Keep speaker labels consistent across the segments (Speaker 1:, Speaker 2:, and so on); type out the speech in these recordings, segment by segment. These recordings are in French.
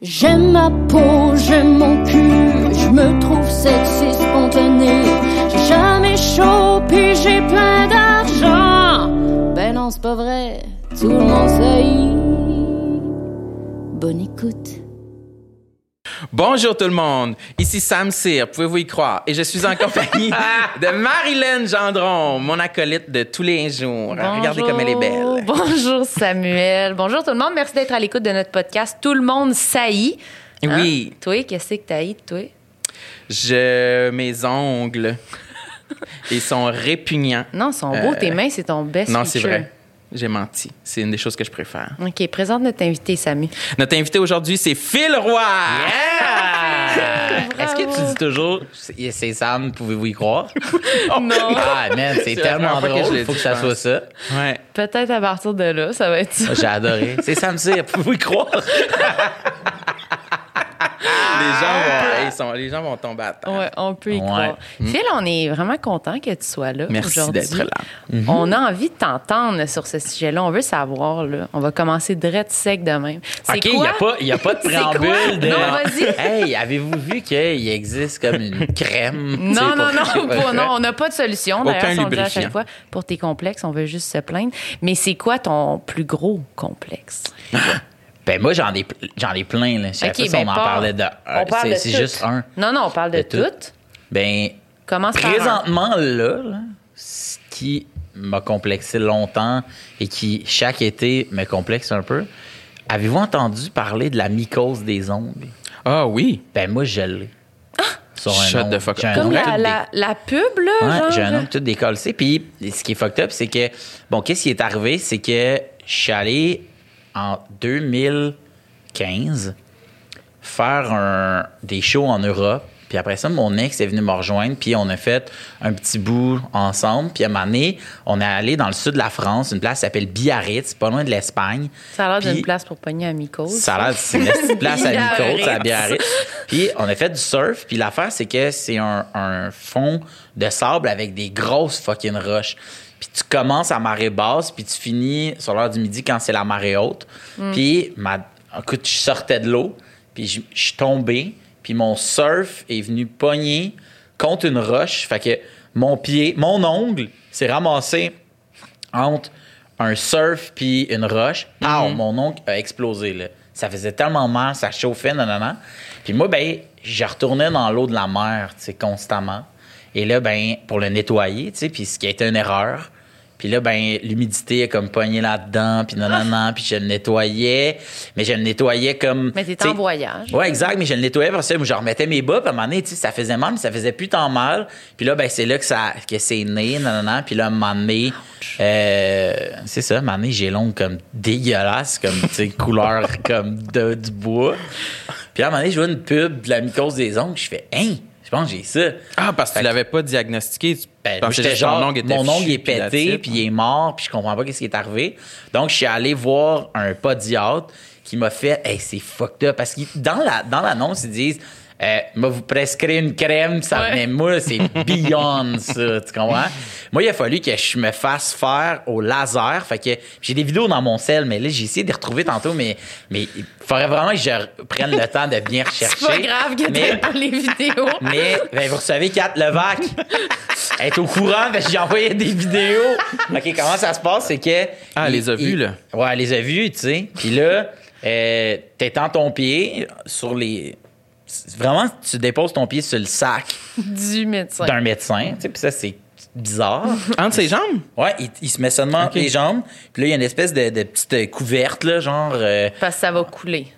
Speaker 1: J'aime ma peau, j'aime mon cul, je me trouve sexy spontané. J'ai jamais chaud,
Speaker 2: Bonjour tout le monde, ici Sam Cyr, pouvez-vous y croire? Et je suis en compagnie de Marilyn Gendron, mon acolyte de tous les jours. Regardez comme elle est belle.
Speaker 3: Bonjour Samuel. Bonjour tout le monde. Merci d'être à l'écoute de notre podcast. Tout le monde saillit. Hein?
Speaker 2: Oui,
Speaker 3: Toi, qu'est-ce que t'as toi?
Speaker 2: je mes ongles, ils sont répugnants.
Speaker 3: Non, ils sont beaux.
Speaker 2: Euh,
Speaker 3: Tes mains, c'est ton best
Speaker 2: Non, c'est vrai. J'ai menti. C'est une des choses que je préfère.
Speaker 3: OK, présente notre invité, Samu.
Speaker 2: Notre invité aujourd'hui, c'est Phil Roy.
Speaker 4: Yeah! Est-ce que tu dis toujours c'est c'est Sam, pouvez-vous y croire?
Speaker 3: Non.
Speaker 4: Ah, man, c'est
Speaker 2: C'est
Speaker 4: tellement
Speaker 2: que je
Speaker 4: drôle.
Speaker 2: l'ai
Speaker 4: Faut que ça soit ça.
Speaker 2: Ouais.
Speaker 3: Peut-être à partir de là, ça va être ça.
Speaker 4: J'ai adoré. C'est Sam Cyr, pouvez-vous y croire?
Speaker 2: Les gens vont, ils sont- les gens vont tomber à terre.
Speaker 3: Ouais, on peut y
Speaker 4: Ouais.
Speaker 3: croire. Phil, on est vraiment content que tu sois là
Speaker 2: Merci
Speaker 3: aujourd'hui.
Speaker 2: d'être là.
Speaker 3: On a envie de t'entendre sur ce sujet-là. On veut savoir, là. On va commencer direct sec de même. C'est
Speaker 4: OK, il n'y a, pas- y a pas de préambule. De...
Speaker 3: Non, vas-y.
Speaker 4: Hey, avez-vous vu qu'il existe comme une crème?
Speaker 3: Non, non, non, pour- non, on n'a pas de solution.
Speaker 2: Aucun
Speaker 3: D'ailleurs, on le dit à
Speaker 2: lubrifiant.
Speaker 3: chaque fois, pour tes complexes, on veut juste se plaindre. Mais c'est quoi ton plus gros complexe?
Speaker 4: Ben, moi, j'en ai, j'en ai plein. Là. Je pas si
Speaker 3: ben,
Speaker 4: on en
Speaker 3: pas-
Speaker 4: parlait de un.
Speaker 3: On parle
Speaker 4: C'est
Speaker 3: de
Speaker 4: c'est
Speaker 3: tout.
Speaker 4: juste un.
Speaker 3: Non, non, on parle de,
Speaker 4: De tout.
Speaker 3: tout.
Speaker 4: Ben,
Speaker 3: Commence par un.
Speaker 4: Présentement, là, là, ce qui m'a complexé longtemps et qui, chaque été, me complexe un peu, avez-vous entendu parler de la mycose des ongles?
Speaker 2: Ah oui.
Speaker 4: Ben, moi, je l'ai. Sur
Speaker 2: Shut
Speaker 4: ongle.
Speaker 2: the fuck up.
Speaker 4: J'ai un
Speaker 3: Comme
Speaker 4: ongle
Speaker 3: la, la, la pub, là,
Speaker 4: Ouais,
Speaker 3: genre.
Speaker 4: j'ai un ongle tout décollé. Puis, ce qui est fucked up, c'est que, bon, qu'est-ce qui est arrivé? C'est que je suis allé en 2015 faire un- des shows en Europe. Puis après ça, mon ex est venu me rejoindre, puis on a fait un petit bout ensemble. Puis à un moment donné, on est allé dans le sud de la France, une place qui s'appelle Biarritz, pas loin de l'Espagne.
Speaker 3: Ça a l'air d'une place pour pogner à mycose.
Speaker 4: ça a l'air c'est une petite place à. Nicotte, à Biarritz. Puis on a fait du surf. Puis l'affaire, c'est que c'est un, un fond de sable avec des grosses fucking roches. Puis tu commences à marée basse, puis tu finis sur l'heure du midi quand c'est la marée haute. Puis, ma, écoute, je sortais de l'eau, puis je je suis tombé, puis mon surf est venu pogner contre une roche. Fait que mon pied, mon ongle s'est ramassé entre un surf puis une roche. Pow, mon oncle a explosé. Là. Ça faisait tellement mal, ça chauffait, non, non, non. Puis moi, ben, je retournais dans l'eau de la mer, tu sais, constamment. Et là, ben, pour le nettoyer, tu sais, puis ce qui a été une erreur. Puis là, ben, l'humidité est comme pognée là-dedans, puis non, non, non, puis je le nettoyais. Mais je le nettoyais comme...
Speaker 3: Mais t'étais en voyage.
Speaker 4: Ouais, exact, mais je le nettoyais parce que je remettais mes bas, puis à un moment donné, tu sais, ça faisait mal, mais ça faisait plus tant mal. Puis là, ben, c'est là que ça que c'est né, non, non, non. Puis là, à un moment donné, euh, c'est ça, à un moment donné, j'ai l'ongle comme dégueulasse, comme, tu sais, couleur comme de, du bois. Puis à un moment donné, je vois une pub de la mycose des ongles, je fais, hein, je pense que j'ai ça.
Speaker 2: Ah, parce que tu l'avais pas diagnostiqué. Tu
Speaker 4: Ben, j'étais genre,
Speaker 2: ongle était
Speaker 4: mon ongle est pété, puis il est mort, puis je comprends pas qu'est-ce qui est arrivé. Donc, je suis allé voir un podiatre qui m'a fait, hey, c'est fucked up. Parce que dans la, dans l'annonce, ils disent, euh, moi, vous prescrire une crème, ça,
Speaker 3: Ouais.
Speaker 4: mais moi, c'est beyond ça, tu comprends? Moi, il a fallu que je me fasse faire au laser. Fait que j'ai des vidéos dans mon sel, mais là, j'ai essayé de les retrouver tantôt, mais, mais il faudrait vraiment que je prenne le temps de bien rechercher.
Speaker 3: C'est pas grave que
Speaker 4: Mais-
Speaker 3: pas les vidéos.
Speaker 4: mais ben, vous recevez Kat Levac. Elle est au courant parce que j'ai envoyé des vidéos. OK, comment ça se passe? C'est que.
Speaker 2: Ah, elle les a vues, là.
Speaker 4: Ouais, elle les a vues, tu sais. Puis là, euh, t'étends ton pied sur les. Vraiment, tu déposes ton pied sur le sac
Speaker 3: Du médecin.
Speaker 4: d'un médecin. Tu sais, puis ça, c'est bizarre.
Speaker 2: Entre ses jambes?
Speaker 4: Ouais, il, il se met seulement entre
Speaker 2: Ok.
Speaker 4: les jambes. Puis là, il y a une espèce de, de petite couverte, là, genre. euh,
Speaker 3: Parce que ça va couler.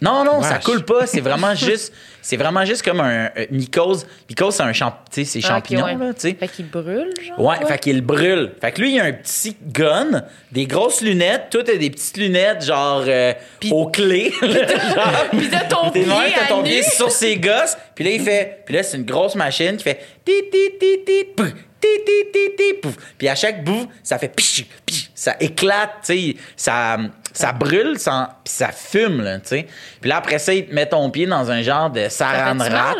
Speaker 4: Non, non, ça coule pas. C'est vraiment juste, c'est vraiment juste comme un euh, mycose. Mycose, c'est un champ, c'est
Speaker 3: Ah,
Speaker 4: champignon
Speaker 3: ouais.
Speaker 4: là, tu sais.
Speaker 3: Fait qu'il brûle, genre.
Speaker 4: Ouais, fait qu'il brûle. Fait que lui, il a un petit gun, des grosses lunettes. Toi, t'as des petites lunettes, genre, euh, aux clés.
Speaker 3: Puis t'as ton pied
Speaker 4: t'as ton pied sur ses gosses. Puis là, il fait. Puis là, c'est une grosse machine qui fait. Ti, ti, ti, ti, pouf, ti, ti, ti, ti, pouf. Puis à chaque bout, ça fait. pich, pich, ça éclate. Ça, ça brûle, ça, puis ça fume, là, tu sais. Puis là, après ça, il te met ton pied dans un genre de saran wrap.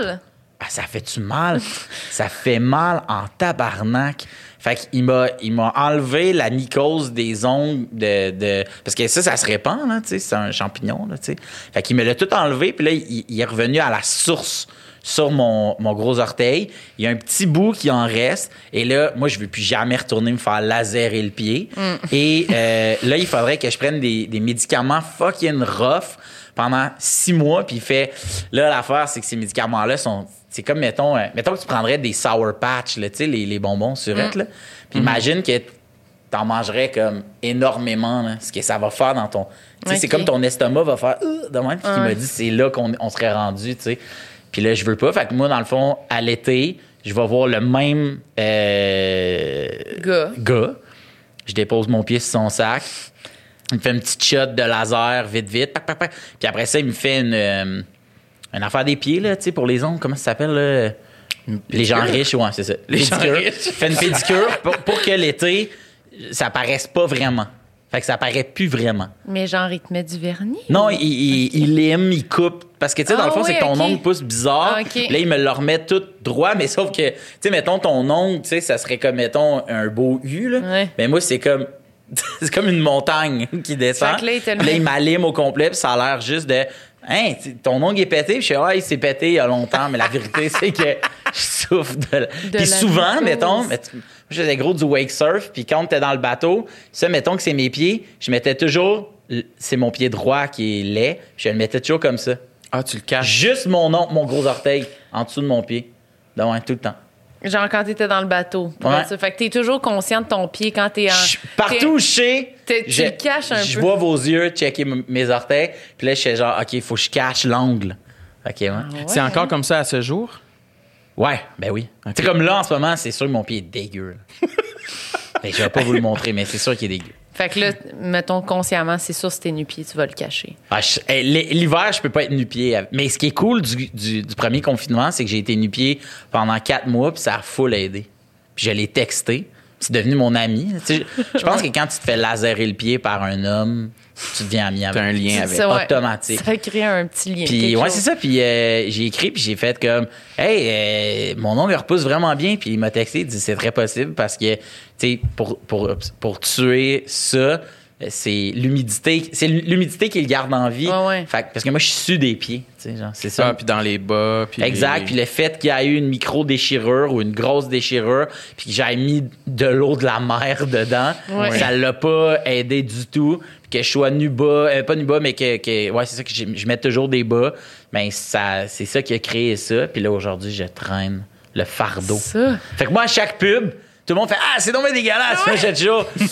Speaker 4: Ah, ça fait-tu mal? ça fait mal en tabarnak. Fait Fait qu'il m'a, il m'a enlevé la mycose des ongles de, de- Parce que ça, ça se répand, là, tu sais. C'est un champignon, là, tu sais. Fait qu'il me l'a tout enlevé, puis là, il, il est revenu à la source sur mon, mon gros orteil. Il y a un petit bout qui en reste. Et là, moi, je veux plus jamais retourner me faire laserer le pied. Et euh, là, il faudrait que je prenne des, des médicaments fucking rough pendant six mois. Puis il fait... Là, l'affaire, c'est que ces médicaments-là sont... C'est comme, mettons, euh, mettons que tu prendrais des Sour Patch, là, tu sais, les, les bonbons surettes, là. Puis imagine que t'en mangerais comme énormément, là, ce que ça va faire dans ton... Sais, c'est comme ton estomac va faire... Euh, de même. Puis il m'a dit, c'est là qu'on on serait rendu, tu sais. Puis là, je veux pas. Fait que moi, dans le fond, à l'été, je vais voir le même euh,
Speaker 3: Gars.
Speaker 4: gars. Je dépose mon pied sur son sac. Il me fait une petite shot de laser vite, vite. pac, pac, pac. Puis après ça, il me fait une, euh, une affaire des pieds, là, tu sais, pour les ongles. Comment ça s'appelle, là? Les gens riches, ouais, c'est ça.
Speaker 2: Les gens riches.
Speaker 4: Fait une pédicure pour, pour que l'été, ça paraisse pas vraiment. Fait que ça paraît plus vraiment.
Speaker 3: Mais genre, il te met du vernis?
Speaker 4: Non, il, il, il lime, il coupe. Parce que, tu sais, dans
Speaker 3: Ah
Speaker 4: le fond, c'est que ton ongle pousse bizarre.
Speaker 3: Ah.
Speaker 4: Là, il me le remet tout droit, mais sauf que, tu sais, mettons, ton ongle, tu sais, ça serait comme, mettons, un beau U, là.
Speaker 3: Ouais.
Speaker 4: Mais moi, c'est comme. c'est comme une montagne qui descend.
Speaker 3: Fait que là, il te le
Speaker 4: là, il m'alime au complet, puis ça a l'air juste de. Hein, ton ongle est pété, puis je suis, ah, il s'est pété il y a longtemps, mais la vérité, c'est que je souffre de.
Speaker 3: De
Speaker 4: puis
Speaker 3: la
Speaker 4: souvent, mettons, je faisais gros du wake surf, puis quand t'es dans le bateau, ça, mettons que c'est mes pieds, je mettais toujours. C'est mon pied droit qui est laid, je le mettais toujours comme ça.
Speaker 2: Ah, tu le caches.
Speaker 4: Juste mon ongle, mon gros orteil, en dessous de mon pied. Donc, ouais, tout le temps.
Speaker 3: Genre, quand t'étais dans le bateau. pour
Speaker 4: Ouais.
Speaker 3: sûr. Fait que t'es toujours conscient de ton pied quand t'es en.
Speaker 4: Je- partout où je sais, je,
Speaker 3: le caches un
Speaker 4: je
Speaker 3: peu.
Speaker 4: vois vos yeux checker mes orteils, puis là, je fais genre, OK, il faut que je cache l'ongle. OK, ouais.
Speaker 2: C'est encore comme ça à ce jour?
Speaker 4: Ouais, ben oui. Tu sais, comme là, en ce moment, c'est sûr que mon pied est dégueu. Ben, je vais pas vous le montrer, mais c'est sûr qu'il est dégueu.
Speaker 3: Fait que là, mettons consciemment, c'est sûr, si t'es nu-pied, tu vas le cacher.
Speaker 4: Ah, l- L'hiver, je peux pas être nu-pied. Mais ce qui est cool du, du- du premier confinement, c'est que j'ai été nu-pied pendant quatre mois, puis ça a full aidé. Puis je l'ai texté. C'est devenu mon ami. Tu sais, je je pense que quand tu te fais laserer le pied par un homme, tu deviens ami avec.
Speaker 2: T'as un lien avec.
Speaker 3: Ça, ouais.
Speaker 4: automatique.
Speaker 3: Ça crée un petit lien.
Speaker 4: Puis ouais, c'est ça. Puis euh, j'ai écrit, puis j'ai fait comme, hey, euh, mon nom repousse vraiment bien. Puis il m'a texté, il dit c'est très possible parce que, tu sais, pour, pour, pour tuer ça, c'est l'humidité, c'est l'humidité qui le garde en vie.
Speaker 3: Ouais, ouais.
Speaker 4: Fait que- parce que moi je suis su des pieds, c'est ça.
Speaker 2: Ah, puis dans les bas. Puis
Speaker 4: Exact.
Speaker 2: les-
Speaker 4: Puis le fait qu'il y a eu une micro-déchirure ou une grosse déchirure, puis que j'aille mis de l'eau de la mer dedans,
Speaker 3: Ouais.
Speaker 4: ça l'a pas aidé du tout. Puis que je sois nu bas, euh, pas nu bas, mais que, que- ouais, c'est ça que j'ai- je mets toujours des bas. Mais ça, c'est ça qui a créé ça. Puis là, aujourd'hui, je traîne le fardeau.
Speaker 3: Ça.
Speaker 4: Fait que moi, à chaque pub, tout le monde fait Ah, c'est bien dégueulasse. Moi, j'ai toujours.
Speaker 3: Tu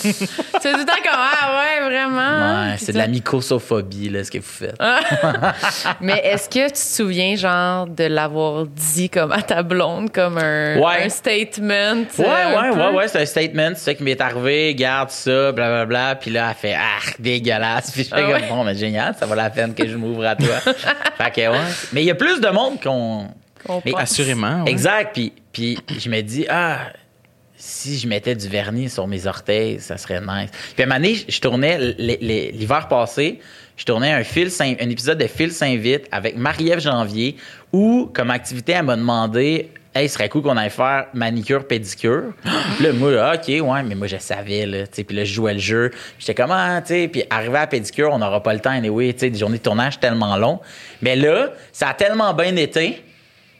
Speaker 3: fais tout le temps comme Ah ouais, vraiment.
Speaker 4: Ouais, c'est de la mycosophobie, là, ce que vous faites.
Speaker 3: Mais est-ce que tu te souviens, genre, de l'avoir dit comme à ta blonde, comme un,
Speaker 4: Ouais.
Speaker 3: un statement?
Speaker 4: Ouais,
Speaker 3: euh, un
Speaker 4: ouais, ouais, ouais, c'est un statement, c'est ça qui m'est arrivé, garde ça, blablabla. Puis là, elle fait, ah, dégueulasse. Puis je fais
Speaker 3: Ah
Speaker 4: comme,
Speaker 3: ouais?
Speaker 4: bon, mais génial, ça vaut la peine que je m'ouvre à toi. fait que, ouais. Mais il y a plus de monde qu'on.
Speaker 3: Qu'on
Speaker 4: Mais.
Speaker 2: Assurément. ouais.
Speaker 4: Exact. Puis, puis je me dis, ah, si je mettais du vernis sur mes orteils, ça serait nice. Puis à un je tournais, l'hiver passé, je tournais un, un épisode de Phil s'invite avec Marie-Ève Janvier où, comme activité, elle m'a demandé Hey, ce serait cool qu'on aille faire manicure, pédicure. Là, moi, OK, ouais, mais moi, je savais, là. Puis là, je jouais le jeu. J'étais comme, ah, tu sais, puis arrivé à la pédicure, on n'aura pas le temps, anyway, tu sais, des journées de tournage tellement longs. Mais là, ça a tellement bien été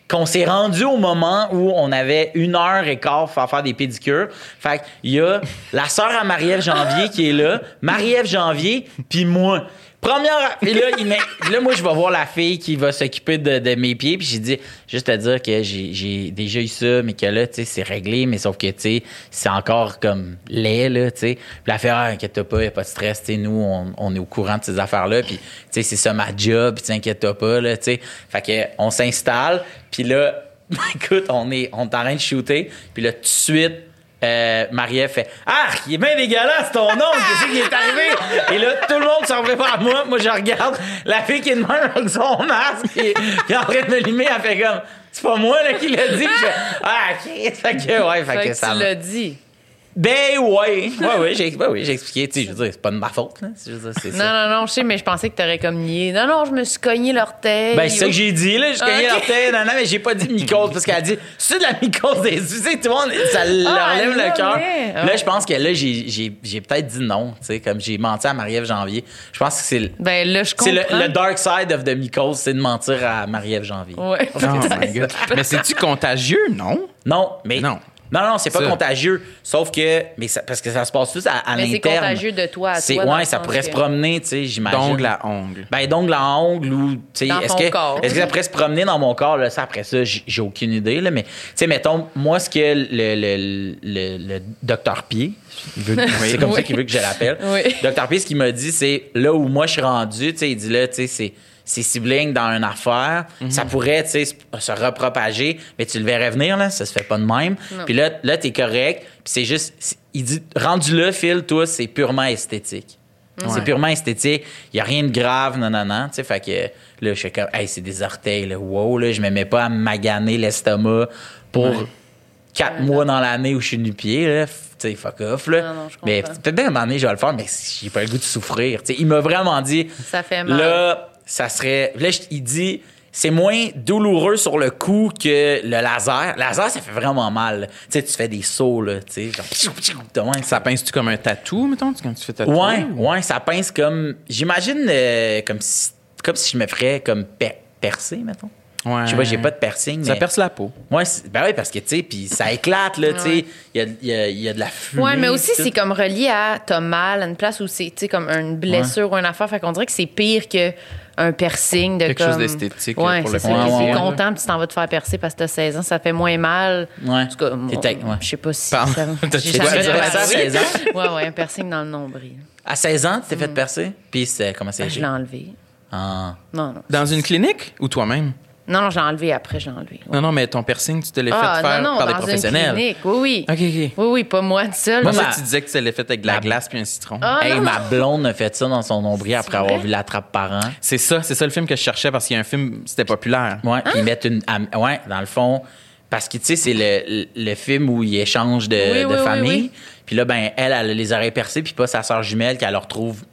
Speaker 4: qu'on s'est rendu au moment où on avait une heure et quart pour faire des pédicures. Fait qu'il y a la sœur à Marie-Ève Janvier qui est là, Marie-Ève Janvier, puis moi. Première. Puis là, il là, moi, je vais voir la fille qui va s'occuper de, de mes pieds. Puis j'ai dit, juste à dire que j'ai déjà eu ça, mais que là, tu sais, c'est réglé, mais sauf que, tu sais, c'est encore comme laid, là, tu sais. Puis elle a fait, ah, inquiète-toi pas, y a pas de stress, tu sais, nous, on, on est au courant de ces affaires-là. Puis, tu sais, c'est ça ma job, puis t'inquiète-toi pas, là, tu sais. Fait que, on s'installe, puis là, écoute, on est, on est en train de shooter, puis là, tout de suite, euh, Marie-Ève fait Ah, il est bien dégueulasse ton nom, qu'est-ce qui est arrivé? Et là, tout le monde s'en prépare moi. Moi, je regarde la fille qui est de même avec son masque et qui est en train de me limer, elle fait comme C'est pas moi là, qui l'a dit. Je fais, Ah, ok. Fait que, ouais, fait,
Speaker 3: Fait
Speaker 4: que
Speaker 3: que
Speaker 4: ça
Speaker 3: tu l'as dit.
Speaker 4: Ben ouais, ouais, ouais, j'ai expliqué. Tu sais, je veux dire, c'est pas de ma faute, là. Je veux dire, c'est
Speaker 3: Non,
Speaker 4: ça.
Speaker 3: non, non, je sais, mais je pensais que t'aurais comme nié. Non, non, je me suis cogné l'orteil.
Speaker 4: Ben, c'est ça que j'ai dit, là. J'ai gagné
Speaker 3: Ok.
Speaker 4: l'orteil. Non, non, mais j'ai pas dit mycose parce qu'elle a dit, c'est de la mycose des. Tu sais, tout le monde, ça leur
Speaker 3: Ah,
Speaker 4: lève
Speaker 3: elle
Speaker 4: le cœur. Là, je pense que là, j'ai, j'ai, j'ai peut-être dit non, tu sais, comme j'ai menti à Marie-Ève Janvier. Je pense que c'est le,
Speaker 3: Ben là, je
Speaker 4: c'est
Speaker 3: comprends.
Speaker 4: le, le dark side of the mycose, c'est de mentir à Marie-Ève Janvier.
Speaker 3: Ouais.
Speaker 2: Oh my God. Mais c'est-tu contagieux? Non.
Speaker 4: Non, mais.
Speaker 2: Non.
Speaker 4: Non, non, c'est pas
Speaker 2: Ça.
Speaker 4: contagieux. Sauf que. Mais ça- parce que ça se passe tous à, à
Speaker 3: Mais c'est contagieux de toi à
Speaker 4: C'est-
Speaker 3: toi,
Speaker 4: Ouais, ça pourrait
Speaker 3: que-
Speaker 4: se promener, tu sais, j'imagine.
Speaker 2: D'ongle à ongle.
Speaker 4: Ben, d'ongle à ongle ou, tu sais,
Speaker 3: Dans
Speaker 4: est-ce que,
Speaker 3: corps.
Speaker 4: est-ce que ça pourrait se promener dans mon corps, là, ça, après ça, j'ai aucune idée, là, mais, tu sais, mettons, moi, ce que le, le, le, le docteur Pied, il veut- c'est comme ça qu'il veut que je l'appelle.
Speaker 3: Oui.
Speaker 4: Docteur Pied, ce qu'il m'a dit, c'est là où moi, je suis rendu, tu sais, il dit là, tu sais, c'est, c'est sibling dans une affaire,
Speaker 3: Mhm.
Speaker 4: ça pourrait, tu sais, se- repropager, mais tu le verrais venir, là, ça se fait pas de même. Puis là, là, t'es correct, puis c'est juste, il dit, rendu là, Phil, toi, c'est purement esthétique. C'est purement esthétique. Il n'y a rien de grave, non, non, non. Tu sais, fait que là, je suis comme, hey, c'est des orteils, là. Wow, là, je me mets pas à me maganer l'estomac pour quatre mois dans l'année où je suis nu-pied, là. Tu sais, fuck off, là.
Speaker 3: Non, non, je
Speaker 4: mais peut-être bien à un moment donné, je vais le faire, mais j'ai pas le goût de souffrir. Tu sais, il m'a vraiment dit,
Speaker 3: Ça fait mal.
Speaker 4: là, ça serait. Là, il dit, c'est moins douloureux sur le coup que le laser. Le laser, ça fait vraiment mal. Tu sais, tu fais des sauts, là. Tu sais, genre,
Speaker 2: Ça pince-tu comme un tatou, mettons, quand tu fais tatouer?
Speaker 4: Ouais,
Speaker 2: ou-
Speaker 4: ouais, ça pince comme. J'imagine euh, comme si comme si je me ferais comme per- percer, mettons.
Speaker 2: Ouais.
Speaker 4: Je sais pas, j'ai pas de piercing.
Speaker 2: Ça
Speaker 4: mais-
Speaker 2: perce la peau.
Speaker 4: Ouais, ben oui, parce que, tu sais, puis ça éclate, là, tu sais. Il y a, il y a- il y a de la fumée.
Speaker 3: Ouais, mais aussi, c'est comme relié à t'as mal à une place où c'est, tu sais, comme une blessure ou une affaire. Fait qu'on dirait que c'est pire que un piercing de
Speaker 2: Quelque
Speaker 3: comme...
Speaker 2: chose d'esthétique,
Speaker 3: Ouais,
Speaker 2: là, pour
Speaker 3: c'est
Speaker 2: le
Speaker 3: ça.
Speaker 4: Ouais, ouais,
Speaker 3: content, puis tu t'en vas te faire percer parce que t'as 16 ans. Ça fait moins mal.
Speaker 4: Ouais.
Speaker 3: En tout cas,
Speaker 4: ouais.
Speaker 3: je sais pas si
Speaker 2: Pardon.
Speaker 3: ça...
Speaker 2: T'as fait
Speaker 3: jamais
Speaker 2: ça à
Speaker 3: percé.
Speaker 4: 16 ans?
Speaker 3: Ouais, ouais, un piercing dans le nombril.
Speaker 4: À 16 ans, tu t'es fait percer? Puis c'est comment c'est
Speaker 3: Ben, je l'ai enlevé.
Speaker 4: Ah.
Speaker 3: Non, non.
Speaker 2: Dans une clinique ou toi-même?
Speaker 3: Non, non, j'ai enlevé après, j'ai enlevé. Ouais.
Speaker 2: Non, non, mais ton piercing, tu te l'as
Speaker 3: Ah,
Speaker 2: fait faire
Speaker 3: non, non,
Speaker 2: par des
Speaker 3: dans
Speaker 2: professionnels.
Speaker 3: une clinique. Oui, oui.
Speaker 2: OK, OK.
Speaker 3: Oui, oui, pas moi toute seule.
Speaker 2: Moi, ça, tu disais que tu l'as fait avec de la glace puis un citron.
Speaker 3: Ah,
Speaker 4: Hey,
Speaker 3: non,
Speaker 4: ma blonde a fait ça dans son nombril après avoir vu l'attrape parent.
Speaker 2: C'est ça, c'est ça le film que je cherchais parce qu'il y a un film, c'était populaire.
Speaker 4: Ouais,
Speaker 3: Hein?
Speaker 4: puis ils mettent une. am- Ouais, dans le fond. Parce que, tu sais, c'est le, le- film où ils échangent de,
Speaker 3: Oui,
Speaker 4: de
Speaker 3: oui, oui,
Speaker 4: famille.
Speaker 3: oui.
Speaker 4: Puis là, ben, elle, elle a les oreilles percées, puis pas sa sœur jumelle qu'elle retrouve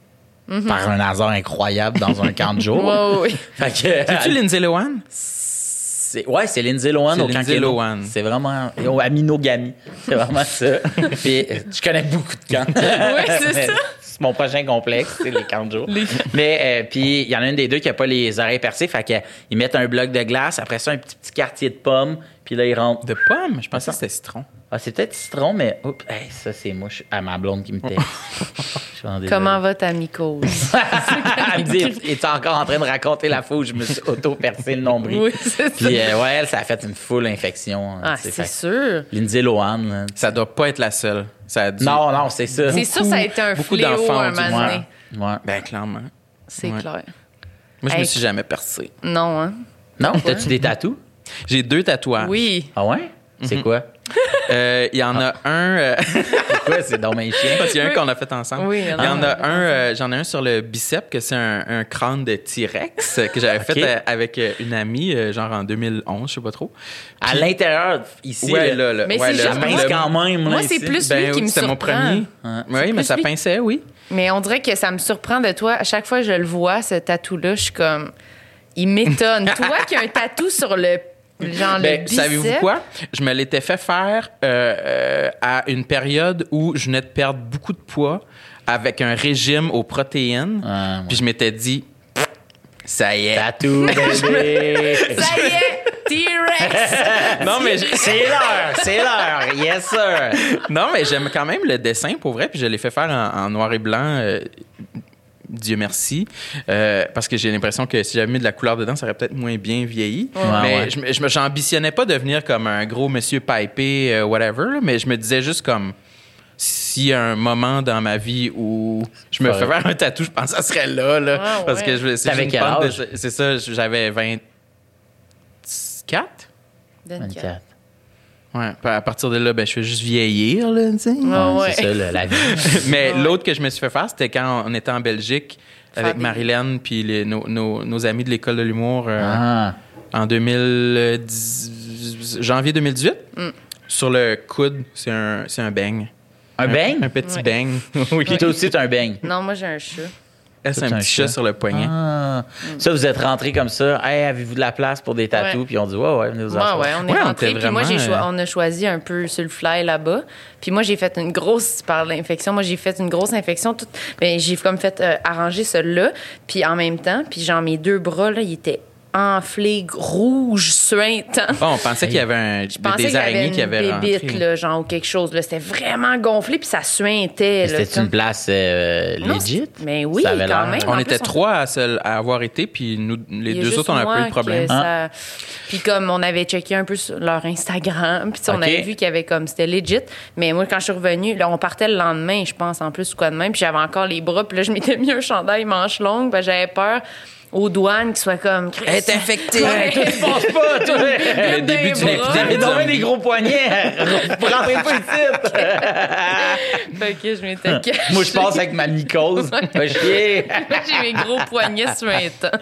Speaker 4: par un hasard incroyable dans un camp de jour.
Speaker 3: Mhm.
Speaker 4: Fait que.
Speaker 2: C'est-tu Lindsay Lohan?
Speaker 4: C'est- ouais, c'est Lindsay Lohan au camp
Speaker 2: Lindsay. Lohan.
Speaker 4: C'est vraiment. au Aminogami. C'est vraiment ça. Puis euh, je connais beaucoup de camps.
Speaker 3: Oui, c'est ça.
Speaker 4: C'est mon prochain complexe, c'est les camps de jour. Mais euh, puis il y en a une des deux qui a pas les oreilles percées, fait qu'ils mettent un bloc de glace, après ça un petit petit quartier de pommes, puis là ils rentrent.
Speaker 2: De pomme? Je pensais que c'était citron.
Speaker 4: Ah, c'est peut-être citron, mais oups, hey, ça c'est moi, je suis à ma blonde qui me désolé.
Speaker 3: Comment va ta mycose?
Speaker 4: Elle me dit, es encore en train de raconter la où je me suis auto-percé le nombril?
Speaker 3: Oui, c'est ça.
Speaker 4: Puis euh, ouais, elle, ça a fait une full infection.
Speaker 3: Ah,
Speaker 4: tu sais,
Speaker 3: c'est
Speaker 4: fait-
Speaker 3: sûr.
Speaker 4: Lindsay Lohan. là.
Speaker 2: Ça doit pas être la seule. Ça a dû-
Speaker 4: Non, non, c'est ça.
Speaker 3: C'est sûr, ça a été un
Speaker 2: beaucoup
Speaker 3: fléau
Speaker 2: d'enfants
Speaker 3: un moment donné.
Speaker 4: Ouais.
Speaker 2: Ben, clairement.
Speaker 3: C'est
Speaker 2: Ouais.
Speaker 3: clair.
Speaker 2: Moi, je me
Speaker 3: Hey.
Speaker 2: suis jamais percé.
Speaker 3: Non, hein?
Speaker 4: Non, t'as-tu des tatous?
Speaker 2: J'ai deux tatouages.
Speaker 3: Oui.
Speaker 4: Ah ouais? C'est quoi?
Speaker 2: Euh, Il y en a un. euh,
Speaker 4: C'est quoi? C'est dans mes chiens.
Speaker 2: parce qu'il y en a un qu'on a fait ensemble.
Speaker 3: Oui,
Speaker 2: il y en a un. euh, J'en ai un sur le bicep, que c'est un, un crâne de T-Rex que j'avais fait euh, avec une amie, genre en 2011, je sais pas trop.
Speaker 4: À l'intérieur, ici,
Speaker 2: ouais,
Speaker 4: là,
Speaker 2: là.
Speaker 3: Mais
Speaker 2: ouais,
Speaker 3: c'est
Speaker 2: le-
Speaker 4: quand même. là,
Speaker 3: Moi, c'est plus-
Speaker 2: Ben
Speaker 3: lui qui me
Speaker 2: c'était mon
Speaker 3: surprend.
Speaker 2: premier. Oui, mais ça
Speaker 3: lui.
Speaker 2: pinçait, oui.
Speaker 3: Mais on dirait que ça me surprend de toi. À chaque fois que je le vois, ce tatou-là, je suis comme. Il m'étonne. toi qui as un tatou sur le. Genre
Speaker 2: Ben, savez-vous quoi? Je me l'étais fait faire euh, euh, à une période où je venais de perdre beaucoup de poids avec un régime aux protéines.
Speaker 4: Ah, ouais.
Speaker 2: Puis je m'étais dit, ça y est.
Speaker 4: Tatou, bébé.
Speaker 3: Ça y est! T-Rex!
Speaker 2: Non, mais je-
Speaker 4: c'est l'heure, c'est l'heure. Yes, sir.
Speaker 2: non, mais j'aime quand même le dessin pour vrai. Puis je l'ai fait faire en, en noir et blanc. euh, Dieu merci. Euh, parce que j'ai l'impression que si j'avais mis de la couleur dedans, ça aurait peut-être moins bien vieilli.
Speaker 4: Ouais,
Speaker 2: mais
Speaker 4: ouais.
Speaker 2: je je j'ambitionnais pas devenir comme un gros monsieur pipé, euh, whatever. mais je me disais juste comme s'il y a un moment dans ma vie où je me
Speaker 4: Ouais.
Speaker 2: fais faire un tatou, je pense que ça serait là. là
Speaker 3: Ah,
Speaker 2: Parce
Speaker 3: ouais.
Speaker 2: que je, c'est une pente de-
Speaker 4: âge?
Speaker 2: C'est ça, j'avais 24.
Speaker 4: 24.
Speaker 2: Ouais, à partir de là, ben, je fais juste vieillir, là, tu sais.
Speaker 3: Ah
Speaker 4: Ouais,
Speaker 3: ouais.
Speaker 4: C'est ça, là, la vie.
Speaker 2: Mais
Speaker 3: Ouais.
Speaker 2: l'autre que je me suis fait faire, c'était quand on était en Belgique
Speaker 3: Faire
Speaker 2: avec
Speaker 3: des-
Speaker 2: Marilyn puis les- nos, nos- nos amis de l'école de l'humour euh,
Speaker 4: Ah.
Speaker 2: en 2010, janvier 2018.
Speaker 3: Mm.
Speaker 2: Sur le coude, c'est un, c'est un beigne.
Speaker 4: Un beigne?
Speaker 2: Un petit
Speaker 3: Ouais.
Speaker 2: beigne. oui.
Speaker 4: Puis toi aussi, t'as un beigne.
Speaker 3: Non, moi, j'ai un chat.
Speaker 2: C'est un petit chat
Speaker 4: chat.
Speaker 2: sur le poignet.
Speaker 4: Ah. Ça, vous êtes rentrés comme ça. Hey, avez-vous de la place pour des tatous?
Speaker 3: Ouais.
Speaker 4: Puis on dit, ouais, ouais, venez vous
Speaker 3: Ouais, on est
Speaker 2: était
Speaker 3: Puis moi, j'ai
Speaker 2: euh,
Speaker 3: on a choisi un peu sur le fly là-bas. Puis moi, j'ai fait une grosse, par l'infection, moi, j'ai fait une grosse infection. Ben, j'ai comme fait euh, arranger celui-là. Puis en même temps, puis genre, mes deux bras, là, ils étaient enflés, rouges, suintants.
Speaker 2: Bon, on pensait qu'il y avait un,
Speaker 3: Je pensais
Speaker 2: des
Speaker 3: qu'il y
Speaker 2: araignées
Speaker 3: avait
Speaker 2: qui
Speaker 3: une
Speaker 2: avaient
Speaker 3: bébite, là, genre, ou quelque chose. Là. C'était vraiment gonflé, puis ça suintait. là,
Speaker 4: C'était
Speaker 3: comme-
Speaker 4: une place euh,
Speaker 3: Non,
Speaker 4: legit?
Speaker 3: c'est- mais oui,
Speaker 4: Ça avait
Speaker 3: quand
Speaker 4: l'air-
Speaker 3: même.
Speaker 2: On
Speaker 3: En
Speaker 2: était
Speaker 3: plus, on-
Speaker 2: trois à, se- à avoir été, puis nous, les
Speaker 3: Il y a
Speaker 2: deux
Speaker 3: juste
Speaker 2: autres, on n'a pas eu
Speaker 3: moi
Speaker 2: de problème.
Speaker 3: que ça- Puis comme on avait checké un peu sur leur Instagram, puis tu sais, on
Speaker 4: Ok.
Speaker 3: avait vu qu'il y avait comme c'était legit. Mais moi quand je suis revenue, là on partait le lendemain, je pense en plus ou quoi de même, puis j'avais encore les bras, puis là je m'étais mis un chandail manche longue, parce que j'avais peur aux douanes qu'ils soient comme
Speaker 2: Elle est infectée.
Speaker 3: Ouais.
Speaker 4: Tu penses pas, toi.
Speaker 2: Le début d'une épidémie.
Speaker 4: des gros poignets. Vous rentrez pas ici.
Speaker 3: fait que je m'étais cachée.
Speaker 4: Moi, je passe avec ma mycose. Pas chier.
Speaker 3: J'ai mes gros poignets suintants.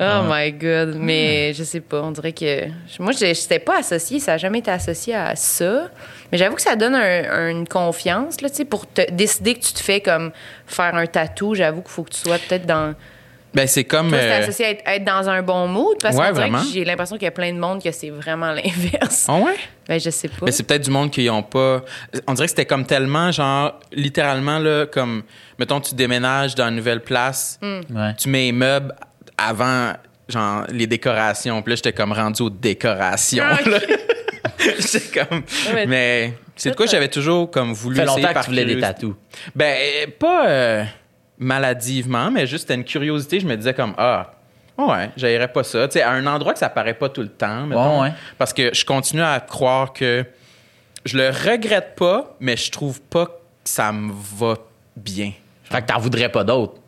Speaker 3: Oh my God. Mais je sais pas, on dirait que. Moi, je n'étais pas associée, ça n'a jamais été associé à ça. Mais j'avoue que ça donne un- un- une confiance, là, tu sais, pour te décider que tu te fais comme faire un tatou. J'avoue qu'il faut que tu sois peut-être dans.
Speaker 2: Ben, c'est comme.
Speaker 3: Toi, c'est
Speaker 2: euh,
Speaker 3: associé à être, être dans un bon mood. Parce
Speaker 2: Ouais,
Speaker 3: que j'ai l'impression qu'il y a plein de monde que c'est vraiment l'inverse.
Speaker 2: Ah ouais?
Speaker 3: Ben, je sais pas.
Speaker 2: Mais c'est peut-être du monde qui ont pas. On dirait que c'était comme tellement, genre, littéralement, là, comme, mettons, tu déménages dans une nouvelle place,
Speaker 4: Ouais.
Speaker 2: tu mets les meubles avant, genre, les décorations. Puis là, j'étais comme rendu aux décorations.
Speaker 3: Ah.
Speaker 2: J'étais comme.
Speaker 3: mais-
Speaker 2: mais c'est de quoi j'avais toujours, comme, voulu
Speaker 4: Ça fait
Speaker 2: essayer
Speaker 4: longtemps que tu voulais des tatous.
Speaker 2: Ben, pas euh, maladivement, mais juste une curiosité. Je me disais comme, ah, ouais, j'aillerais pas ça. Tu sais, à un endroit que ça paraît pas tout le temps, mettons.
Speaker 4: Ouais, ouais.
Speaker 2: Parce que je continue à croire que je le regrette pas, mais je trouve pas que ça me va bien.
Speaker 4: Fait que t'en voudrais pas d'autres.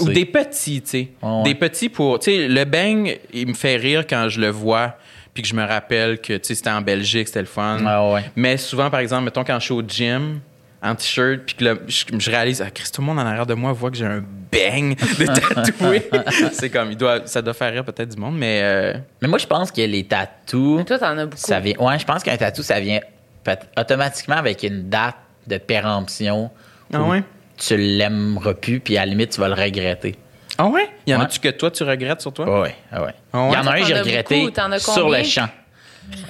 Speaker 2: Ou des petits, tu sais.
Speaker 4: Ouais.
Speaker 2: Des petits pour. Tu sais, le bang, il me fait rire quand je le vois, puis que je me rappelle que, tu sais, c'était en Belgique, c'était le fun.
Speaker 4: Ouais.
Speaker 2: Mais souvent, par exemple, mettons, quand je suis au gym, en t-shirt, puis que là, je, je réalise, ah, Christ, tout le monde en arrière de moi voit que j'ai un bang de tatoué. c'est comme, il doit, ça doit faire rire peut-être du monde, mais. euh,
Speaker 4: Mais moi, je pense que les tatous,
Speaker 3: Toi, t'en as beaucoup.
Speaker 4: ça vient. Ouais, je pense qu'un tatou, ça vient automatiquement avec une date de péremption.
Speaker 2: Ah
Speaker 4: où
Speaker 2: ouais?
Speaker 4: Tu l'aimeras plus, puis à la limite, tu vas le regretter.
Speaker 2: Ah ouais? Il y en
Speaker 4: Ouais.
Speaker 2: a-tu que toi, tu regrettes sur toi?
Speaker 4: Ouais, ah ouais.
Speaker 2: Ah ouais?
Speaker 4: Il y en a un, j'ai regretté
Speaker 3: beaucoup, t'en as
Speaker 4: sur le champ.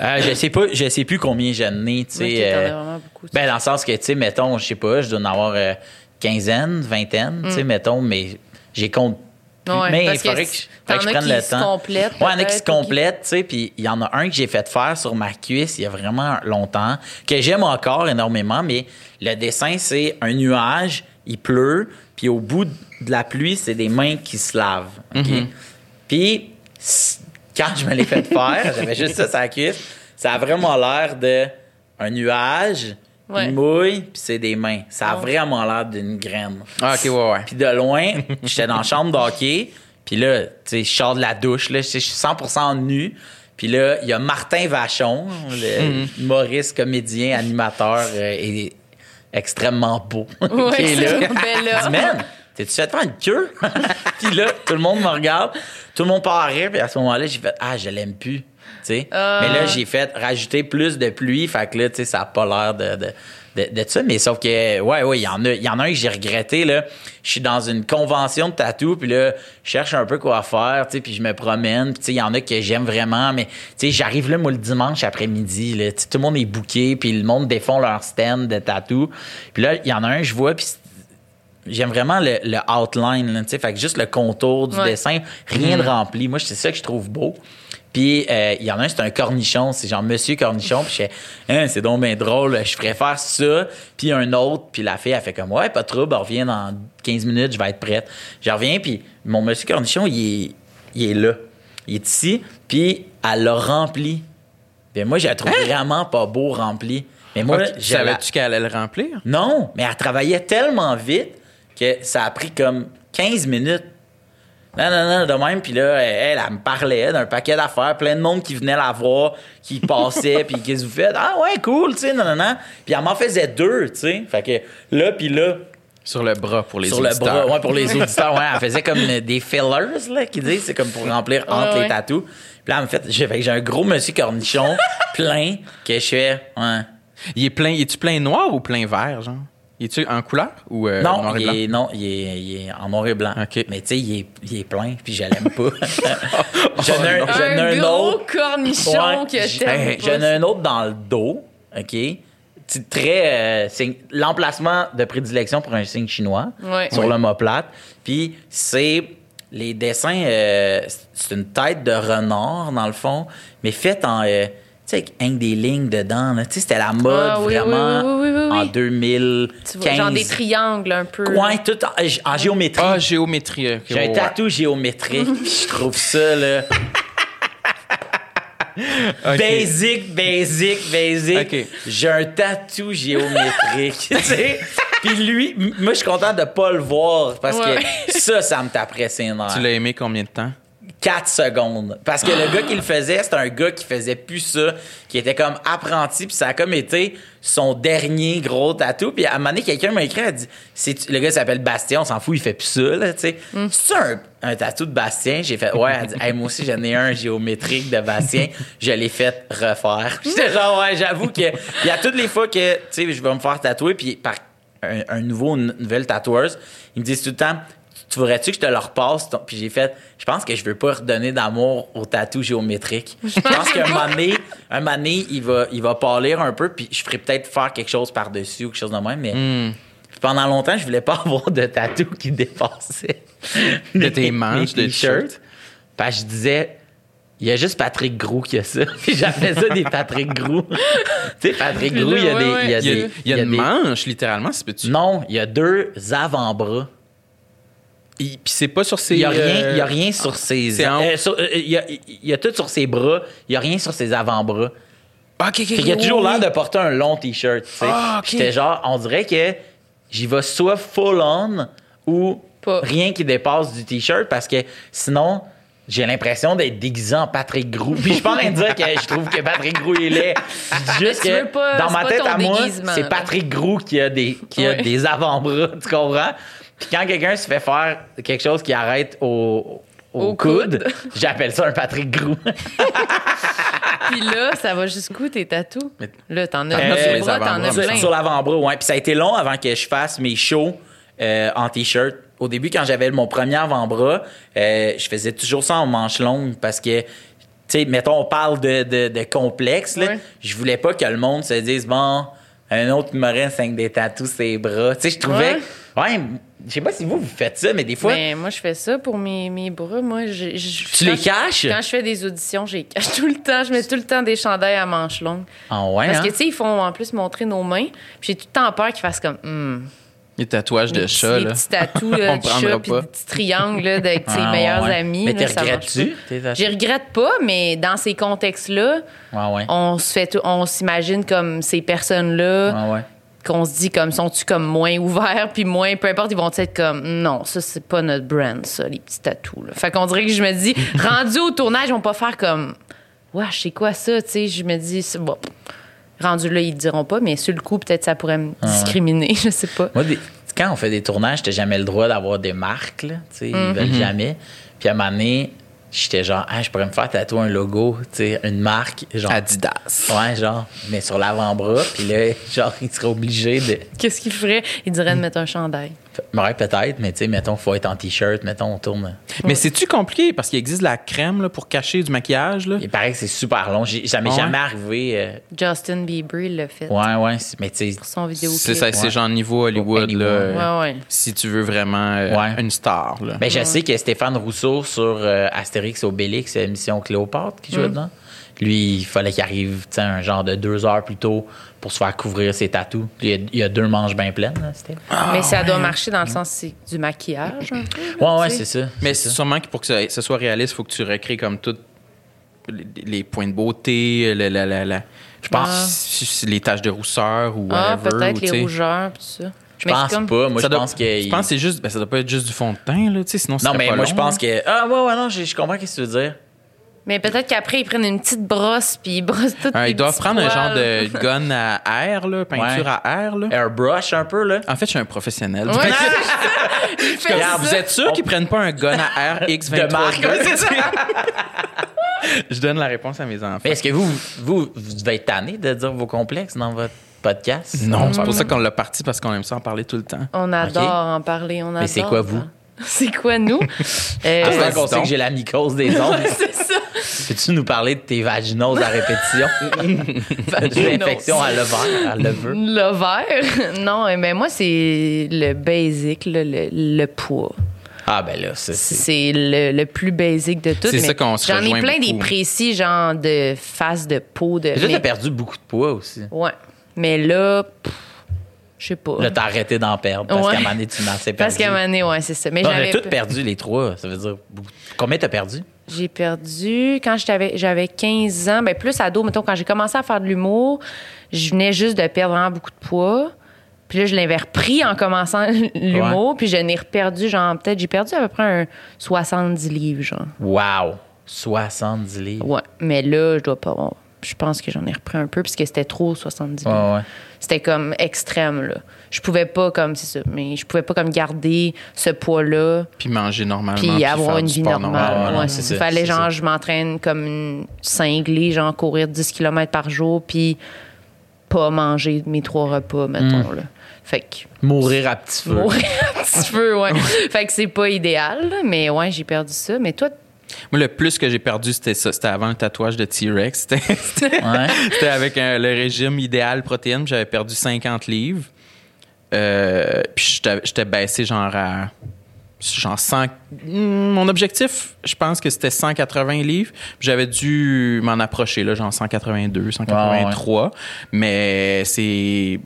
Speaker 4: Euh, je sais pas, je sais plus combien j'en ai, tu sais. Euh,
Speaker 3: beaucoup.
Speaker 4: ben, dans le sens que, tu sais, mettons, je sais pas, je dois en avoir euh, quinzaine, vingtaine, tu sais, mettons, mais j'ai compte.
Speaker 3: Mm. Ouais,
Speaker 4: mais il
Speaker 3: que
Speaker 4: faudrait que, que je prenne le temps. Ouais, il y en a qui se complètent, tu sais, puis il y en a un que j'ai fait faire sur ma cuisse il y a vraiment longtemps, que j'aime encore énormément, mais le dessin, c'est un nuage, il pleut, puis au bout de la pluie, c'est des mains qui se lavent. OK? Puis, quand je me l'ai fait faire, j'avais juste ça sur la cuisse, ça a vraiment l'air de un nuage,
Speaker 3: Ouais.
Speaker 4: une mouille, puis c'est des mains. Ça a
Speaker 3: Ouais.
Speaker 4: vraiment l'air d'une graine.
Speaker 2: Ah, ok, ouais, ouais.
Speaker 4: Puis de loin, j'étais dans la chambre d'hockey. Puis là, tu sais, je sors de la douche. Là, je suis 100% nu. Puis là, il y a Martin Vachon, le humoriste, comédien, animateur euh, et extrêmement beau.
Speaker 3: Ouais,
Speaker 4: qui est là.
Speaker 3: c'est- ben là.
Speaker 4: Dis, man, t'es-tu fait faire une queue? puis là, tout le monde me regarde. Tout le monde part à rire. Puis à ce moment-là, j'ai fait, ah, je l'aime plus. Mais là, j'ai fait rajouter plus de pluie. Fait que là, ça n'a pas l'air de, de, de, de ça. Mais sauf que, ouais, ouais, il y en a, il y en a un que j'ai regretté, là. Je suis dans une convention de tatou, puis là, je cherche un peu quoi faire, tu sais, puis je me promène. Puis, tu sais, il y en a que j'aime vraiment, mais, tu sais, j'arrive là, moi, le dimanche après-midi, là. Tu sais, tout le monde est booké, puis le monde défend leur stand de tatou. Puis là, il y en a un, je vois, puis j'aime vraiment le, le outline, tu sais, fait que juste le contour du
Speaker 3: Ouais.
Speaker 4: dessin, rien de rempli. Moi, c'est ça que je trouve beau. Puis euh, il y en a un, c'est un cornichon, c'est genre Monsieur Cornichon. Puis je fais, Hein, c'est donc bien drôle, je ferais faire ça. Puis un autre, puis la fille, elle fait comme, ouais, pas de trouble, elle revient dans 15 minutes, je vais être prête. Je reviens, puis mon Monsieur Cornichon, il est, il est là. Il est ici, puis elle l'a rempli. Puis moi, je la trouve vraiment pas beau rempli. Mais moi,
Speaker 2: Ok,
Speaker 4: je la-
Speaker 2: Savais-tu qu'elle allait le remplir?
Speaker 4: non, mais elle travaillait tellement vite que ça a pris comme 15 minutes. Non, non, non, de même. Puis là, elle, elle, elle me parlait d'un paquet d'affaires, plein de monde qui venait la voir, qui passait, puis qu'est-ce que vous faites? Ah ouais, cool, tu sais, non, non, non. Puis elle m'en faisait deux, tu sais. Fait que là, puis là,
Speaker 2: Sur le bras pour les
Speaker 4: sur le
Speaker 2: auditeurs.
Speaker 4: bras, ouais, pour les auditeurs, ouais, elle faisait comme des fillers, là, qui disent, c'est comme pour remplir entre
Speaker 3: Ouais,
Speaker 4: les
Speaker 3: ouais.
Speaker 4: tatous. Puis là, me fait, fait j'ai un gros monsieur cornichon plein que je fais, ouais.
Speaker 2: Il est plein, est-tu plein noir ou plein vert, genre? Il est-tu en couleur ou euh,
Speaker 4: non,
Speaker 2: noir et
Speaker 4: il
Speaker 2: blanc?
Speaker 4: est, non, il est, il est en noir et blanc. Mais tu sais, il est, il est plein, puis je l'aime pas. J'en ai un,
Speaker 2: non.
Speaker 4: j'en ai
Speaker 3: un
Speaker 4: un
Speaker 3: gros
Speaker 4: autre.
Speaker 3: cornichon
Speaker 4: Ouais,
Speaker 3: que t'aimes.
Speaker 4: J'en ai un autre dans le dos, OK? C'est très... euh, c'est l'emplacement de prédilection pour un signe chinois
Speaker 3: Ouais.
Speaker 4: sur l'omoplate. Puis c'est... Les dessins, euh, c'est une tête de renard, dans le fond, mais faite en... euh, sais, avec des lignes dedans. là. Tu sais, c'était la mode,
Speaker 3: Ah, oui,
Speaker 4: vraiment,
Speaker 3: oui, oui, oui, oui,
Speaker 4: en
Speaker 3: oui.
Speaker 4: 2015.
Speaker 3: Tu vois, genre des triangles un peu.
Speaker 4: Ouais, tout en, en géométrie.
Speaker 2: Ah, géométrie. ok,
Speaker 4: J'ai un
Speaker 2: ouais.
Speaker 4: tatou géométrique, je trouve ça, là... Basic, basic, basic. J'ai un tatou géométrique, tu sais. Puis lui, moi, je suis content de pas le voir parce
Speaker 3: Ouais.
Speaker 4: que ça, ça me taperait ses nerfs.
Speaker 2: Tu l'as aimé combien de temps?
Speaker 4: 4 secondes. Parce que le gars qui le faisait, c'était un gars qui faisait plus ça, qui était comme apprenti, puis ça a comme été son dernier gros tatou. Puis à un moment donné, quelqu'un m'a écrit, elle a dit, le gars s'appelle Bastien, on s'en fout, il fait plus ça, là, tu sais. C'est un, un tatou de Bastien? J'ai fait, ouais, elle a dit, Hey, moi aussi, j'en ai un géométrique de Bastien, je l'ai fait refaire. J'étais genre, ouais, j'avoue que, il y a toutes les fois que, tu sais, je vais me faire tatouer, puis par un, un nouveau, une nouvelle tatoueuse, ils me disent tout le temps, tu voudrais-tu que je te le repasse? Puis j'ai fait, je pense que je veux pas redonner d'amour au tatou géométrique. Je pense qu'un moment donné, un moment donné, il va, il va pâlir un peu, puis je ferai peut-être faire quelque chose par-dessus ou quelque chose de même, mais
Speaker 2: Hmm.
Speaker 4: pendant longtemps, je voulais pas avoir de tatou qui dépassait
Speaker 2: De tes manches de
Speaker 4: t-shirts. Parce que je disais, il y a juste Patrick Grou qui a ça. Puis j'appelais ça des Patrick Grou. tu sais, Patrick Grou, il y a des. il y a
Speaker 2: une manche, littéralement, c'est petit.
Speaker 4: Non, il y a deux avant-bras.
Speaker 2: Puis c'est pas sur ses.
Speaker 4: Il y a rien,
Speaker 2: euh,
Speaker 4: il y a rien sur ses.
Speaker 2: en haut.
Speaker 4: euh, euh, il, y a, il y a tout sur ses bras. Il y a rien sur ses avant-bras.
Speaker 2: Ah, ok, ok,
Speaker 4: Fait qu'il y a toujours
Speaker 2: oui,
Speaker 4: l'air de porter un long t-shirt. tu sais.
Speaker 2: Ah, ok.
Speaker 4: Puis J'étais genre, on dirait que j'y vais soit full on ou
Speaker 3: Pas.
Speaker 4: rien qui dépasse du t-shirt parce que sinon. J'ai l'impression d'être déguisé en Patrick Grou. Puis je suis pas en train de dire que je trouve que Patrick Grou est laid. Je dis juste que
Speaker 3: veux pas-
Speaker 4: dans ma tête à moi, c'est. Patrick Grou qui a des, qui a des avant-bras. Tu comprends? Puis quand quelqu'un se fait faire quelque chose qui arrête au, au,
Speaker 3: Au
Speaker 4: coude,
Speaker 3: coude.
Speaker 4: j'appelle ça un Patrick Grou.
Speaker 3: Puis là, ça va jusqu'où tes tatous? Là, t'en as
Speaker 2: as
Speaker 3: sur les bras, t'en as
Speaker 4: sur,
Speaker 3: plein.
Speaker 4: sur l'avant-bras, ouais. Puis ça a été long avant que je fasse mes shows euh, en t-shirt. Au début, quand j'avais mon premier avant-bras, euh, je faisais toujours ça en manche longue parce que, tu sais, mettons, on parle de, de, de complexe, là. Je voulais pas que le monde se dise, bon, un autre humoriste avec des tatous ses bras. Tu sais, je trouvais. Ouais, je sais pas si vous, vous faites ça, mais des fois,
Speaker 3: Mais moi, je fais ça pour mes, mes bras. Moi, je, je-
Speaker 4: tu les
Speaker 3: je-
Speaker 4: caches?
Speaker 3: Quand je fais des auditions, je les cache tout le temps. Je mets tout le temps des chandails à manches longues.
Speaker 4: Ah ouais,
Speaker 3: Parce
Speaker 4: hein?
Speaker 3: que, tu sais, ils font en plus montrer nos mains. Puis j'ai tout le temps peur qu'ils fassent comme. Hmm,
Speaker 2: Les tatouages de chat,
Speaker 3: des
Speaker 2: là.
Speaker 3: petits tatous là, de chat, puis des petits triangles là, avec ses
Speaker 4: Ah,
Speaker 3: meilleurs
Speaker 4: ouais.
Speaker 3: amis.
Speaker 4: Mais
Speaker 3: là,
Speaker 4: t'es
Speaker 3: ça
Speaker 4: regrettes-tu? tes
Speaker 3: regrette pas, mais dans ces contextes-là,
Speaker 4: ouais.
Speaker 3: on se fait, tout- on s'imagine comme ces personnes-là,
Speaker 4: ouais.
Speaker 3: Qu'on se dit comme sont-tu comme moins ouverts, puis moins, peu importe, ils vont être comme non, ça c'est pas notre brand, ça, les petits tatous. Là. Fait qu'on dirait que je me dis, rendu au tournage, ils vont pas faire comme, ouais, sais quoi ça, tu sais, je me dis, c'est bon. Rendu là, ils diront pas, mais sur le coup, peut-être ça pourrait me discriminer, je sais pas.
Speaker 4: Moi, des- quand on fait des tournages, t'as jamais le droit d'avoir des marques, là. Tu sais, ils
Speaker 3: Mm.
Speaker 4: veulent jamais. Puis à un moment donné, j'étais genre, ah, je pourrais me faire tatouer un logo, tu sais, une marque, genre.
Speaker 2: Adidas.
Speaker 4: Ouais, genre, mais sur l'avant-bras. Puis là, genre, il serait obligé de.
Speaker 3: Qu'est-ce qu'ils feraient? Ils diraient de mettre un chandail.
Speaker 4: Ouais, peut-être, mais tu sais, mettons, faut être en t-shirt, mettons, on tourne.
Speaker 2: Mais c'est-tu compliqué? Parce qu'il existe de la crème là, pour cacher du maquillage. Là.
Speaker 4: Il paraît que c'est super long. J'ai-
Speaker 2: ouais?
Speaker 4: jamais arrivé. euh,
Speaker 3: Justin Bieber l'a fait
Speaker 4: Ouais, ouais, c'est- mais tu sais.
Speaker 3: pour son vidéo
Speaker 2: C'est ça, c'est genre niveau Hollywood.
Speaker 4: Hollywood.
Speaker 2: Là, euh,
Speaker 3: Ouais, ouais.
Speaker 2: Si tu veux vraiment euh,
Speaker 4: Ouais.
Speaker 2: une star. Là.
Speaker 4: Ben, je sais que Stéphane Rousseau sur euh, Astérix Obélix, euh, Mission Cléopâtre, qui jouait
Speaker 3: Mm.
Speaker 4: dedans. Lui, il fallait qu'il arrive tu sais, un genre de deux heures plus tôt pour se faire couvrir ses tatous. Il y a, il y a deux manches bien pleines, là, c'était.
Speaker 3: Mais ça doit marcher dans le sens c'est du maquillage. un peu, là,
Speaker 4: Ouais, c'est ça.
Speaker 2: Mais c'est sûrement que pour que ça- ce soit réaliste, il faut que tu recrées comme tout les, points de beauté, le- la- la- la- je pense
Speaker 3: Ah.
Speaker 2: les taches de rousseur ou
Speaker 3: Ah,
Speaker 2: whatever.
Speaker 3: peut-être les
Speaker 2: tu sais.
Speaker 3: rougeurs, pis tout ça.
Speaker 4: Je pense pas. Moi,
Speaker 2: Ça
Speaker 4: je
Speaker 2: doit-
Speaker 4: pense que.
Speaker 2: Je pense que c'est juste. Ben, ça doit pas être juste du fond de teint, là, tu sais, sinon
Speaker 4: Non,
Speaker 2: c'est
Speaker 4: mais
Speaker 2: pas
Speaker 4: moi,
Speaker 2: long,
Speaker 4: je pense
Speaker 2: là.
Speaker 4: que. Ah, ouais, ouais, non, je, je comprends ce que tu veux dire.
Speaker 3: Mais peut-être qu'après, ils prennent une petite brosse puis ils brossent tout.
Speaker 2: Euh, ils doivent prendre un genre de gun à air, là, peinture
Speaker 4: Ouais.
Speaker 2: à air. Là.
Speaker 4: Airbrush un peu, là.
Speaker 2: En fait, je suis un professionnel.
Speaker 3: Ouais, il fait
Speaker 2: Regarde,
Speaker 3: ça.
Speaker 2: vous êtes sûr qu'ils prennent pas un gun à air X23?
Speaker 4: De marque, ouais, c'est ça.
Speaker 2: Je donne la réponse à mes enfants.
Speaker 4: Mais est-ce que vous, vous, vous devez être tanné de dire vos complexes dans votre podcast?
Speaker 2: Non, c'est pour ça qu'on l'a parti parce qu'on aime ça en parler tout le temps.
Speaker 3: On adore en parler. On adore.
Speaker 4: Mais c'est quoi, vous?
Speaker 3: C'est quoi, nous? Euh,
Speaker 4: Ah, c'est
Speaker 2: vas-y
Speaker 4: qu'on sait que j'ai la mycose des ondes.
Speaker 3: c'est ça.
Speaker 4: Peux-tu nous parler de tes vaginoses à répétition? J'ai infection à l'ovaire, à
Speaker 3: l'ovaire. Non, mais moi, c'est le basic, le, le poids.
Speaker 4: Ah, ben là, ça, c'est.
Speaker 3: C'est le, le plus basic de tout.
Speaker 2: C'est ça qu'on se
Speaker 3: J'en ai plein des précis, genre de face de peau. De,
Speaker 4: Mais toi,
Speaker 3: mais-
Speaker 4: t'as perdu beaucoup de poids aussi.
Speaker 3: Ouais. Mais là, je sais pas.
Speaker 4: Là, t'as arrêté d'en perdre parce
Speaker 3: Ouais.
Speaker 4: qu'à un moment donné, tu n'en sais
Speaker 3: Parce
Speaker 4: perdu.
Speaker 3: qu'à un moment donné, ouais, c'est ça. Mais
Speaker 4: On a
Speaker 3: j'avais
Speaker 4: tous perdu les trois, ça veut dire. Combien t'as perdu?
Speaker 3: J'ai perdu quand j'avais j'avais 15 ans, ben plus ado, mettons quand j'ai commencé à faire de l'humour, je venais juste de perdre vraiment beaucoup de poids. Puis là, je l'avais repris en commençant l'humour, puis je n'ai reperdu genre peut-être j'ai perdu à peu près un 70 livres genre.
Speaker 4: Wow! 70 livres.
Speaker 3: Ouais, mais là, je dois pas bon, je pense que j'en ai repris un peu puisque c'était trop 70 livres.
Speaker 4: Ouais, ouais.
Speaker 3: C'était comme extrême là. Je pouvais pas comme c'est ça, mais je pouvais pas comme garder ce poids là
Speaker 2: Puis manger normalement.
Speaker 3: puis avoir une vie normale.
Speaker 4: normal.
Speaker 3: Ouais, c'est ça. Fallait genre,
Speaker 4: ça.
Speaker 3: je m'entraîne comme une cinglée, genre courir 10 km par jour, puis pas manger mes trois repas, mettons. Là. Fait que
Speaker 4: Mourir à petit feu.
Speaker 3: mourir un petit peu, ouais. fait que c'est pas idéal, mais ouais, j'ai perdu ça. Mais toi,
Speaker 2: Moi, le plus que j'ai perdu, c'était ça. C'était avant le tatouage de T-Rex. C'était-
Speaker 4: Ouais.
Speaker 2: avec un- le régime idéal protéines. J'avais perdu 50 livres. Euh, puis j'étais baissé genre à genre 100 Hmm, mon objectif je pense que c'était 180 livres. Puis j'avais dû m'en approcher là genre 182 183 mais c'est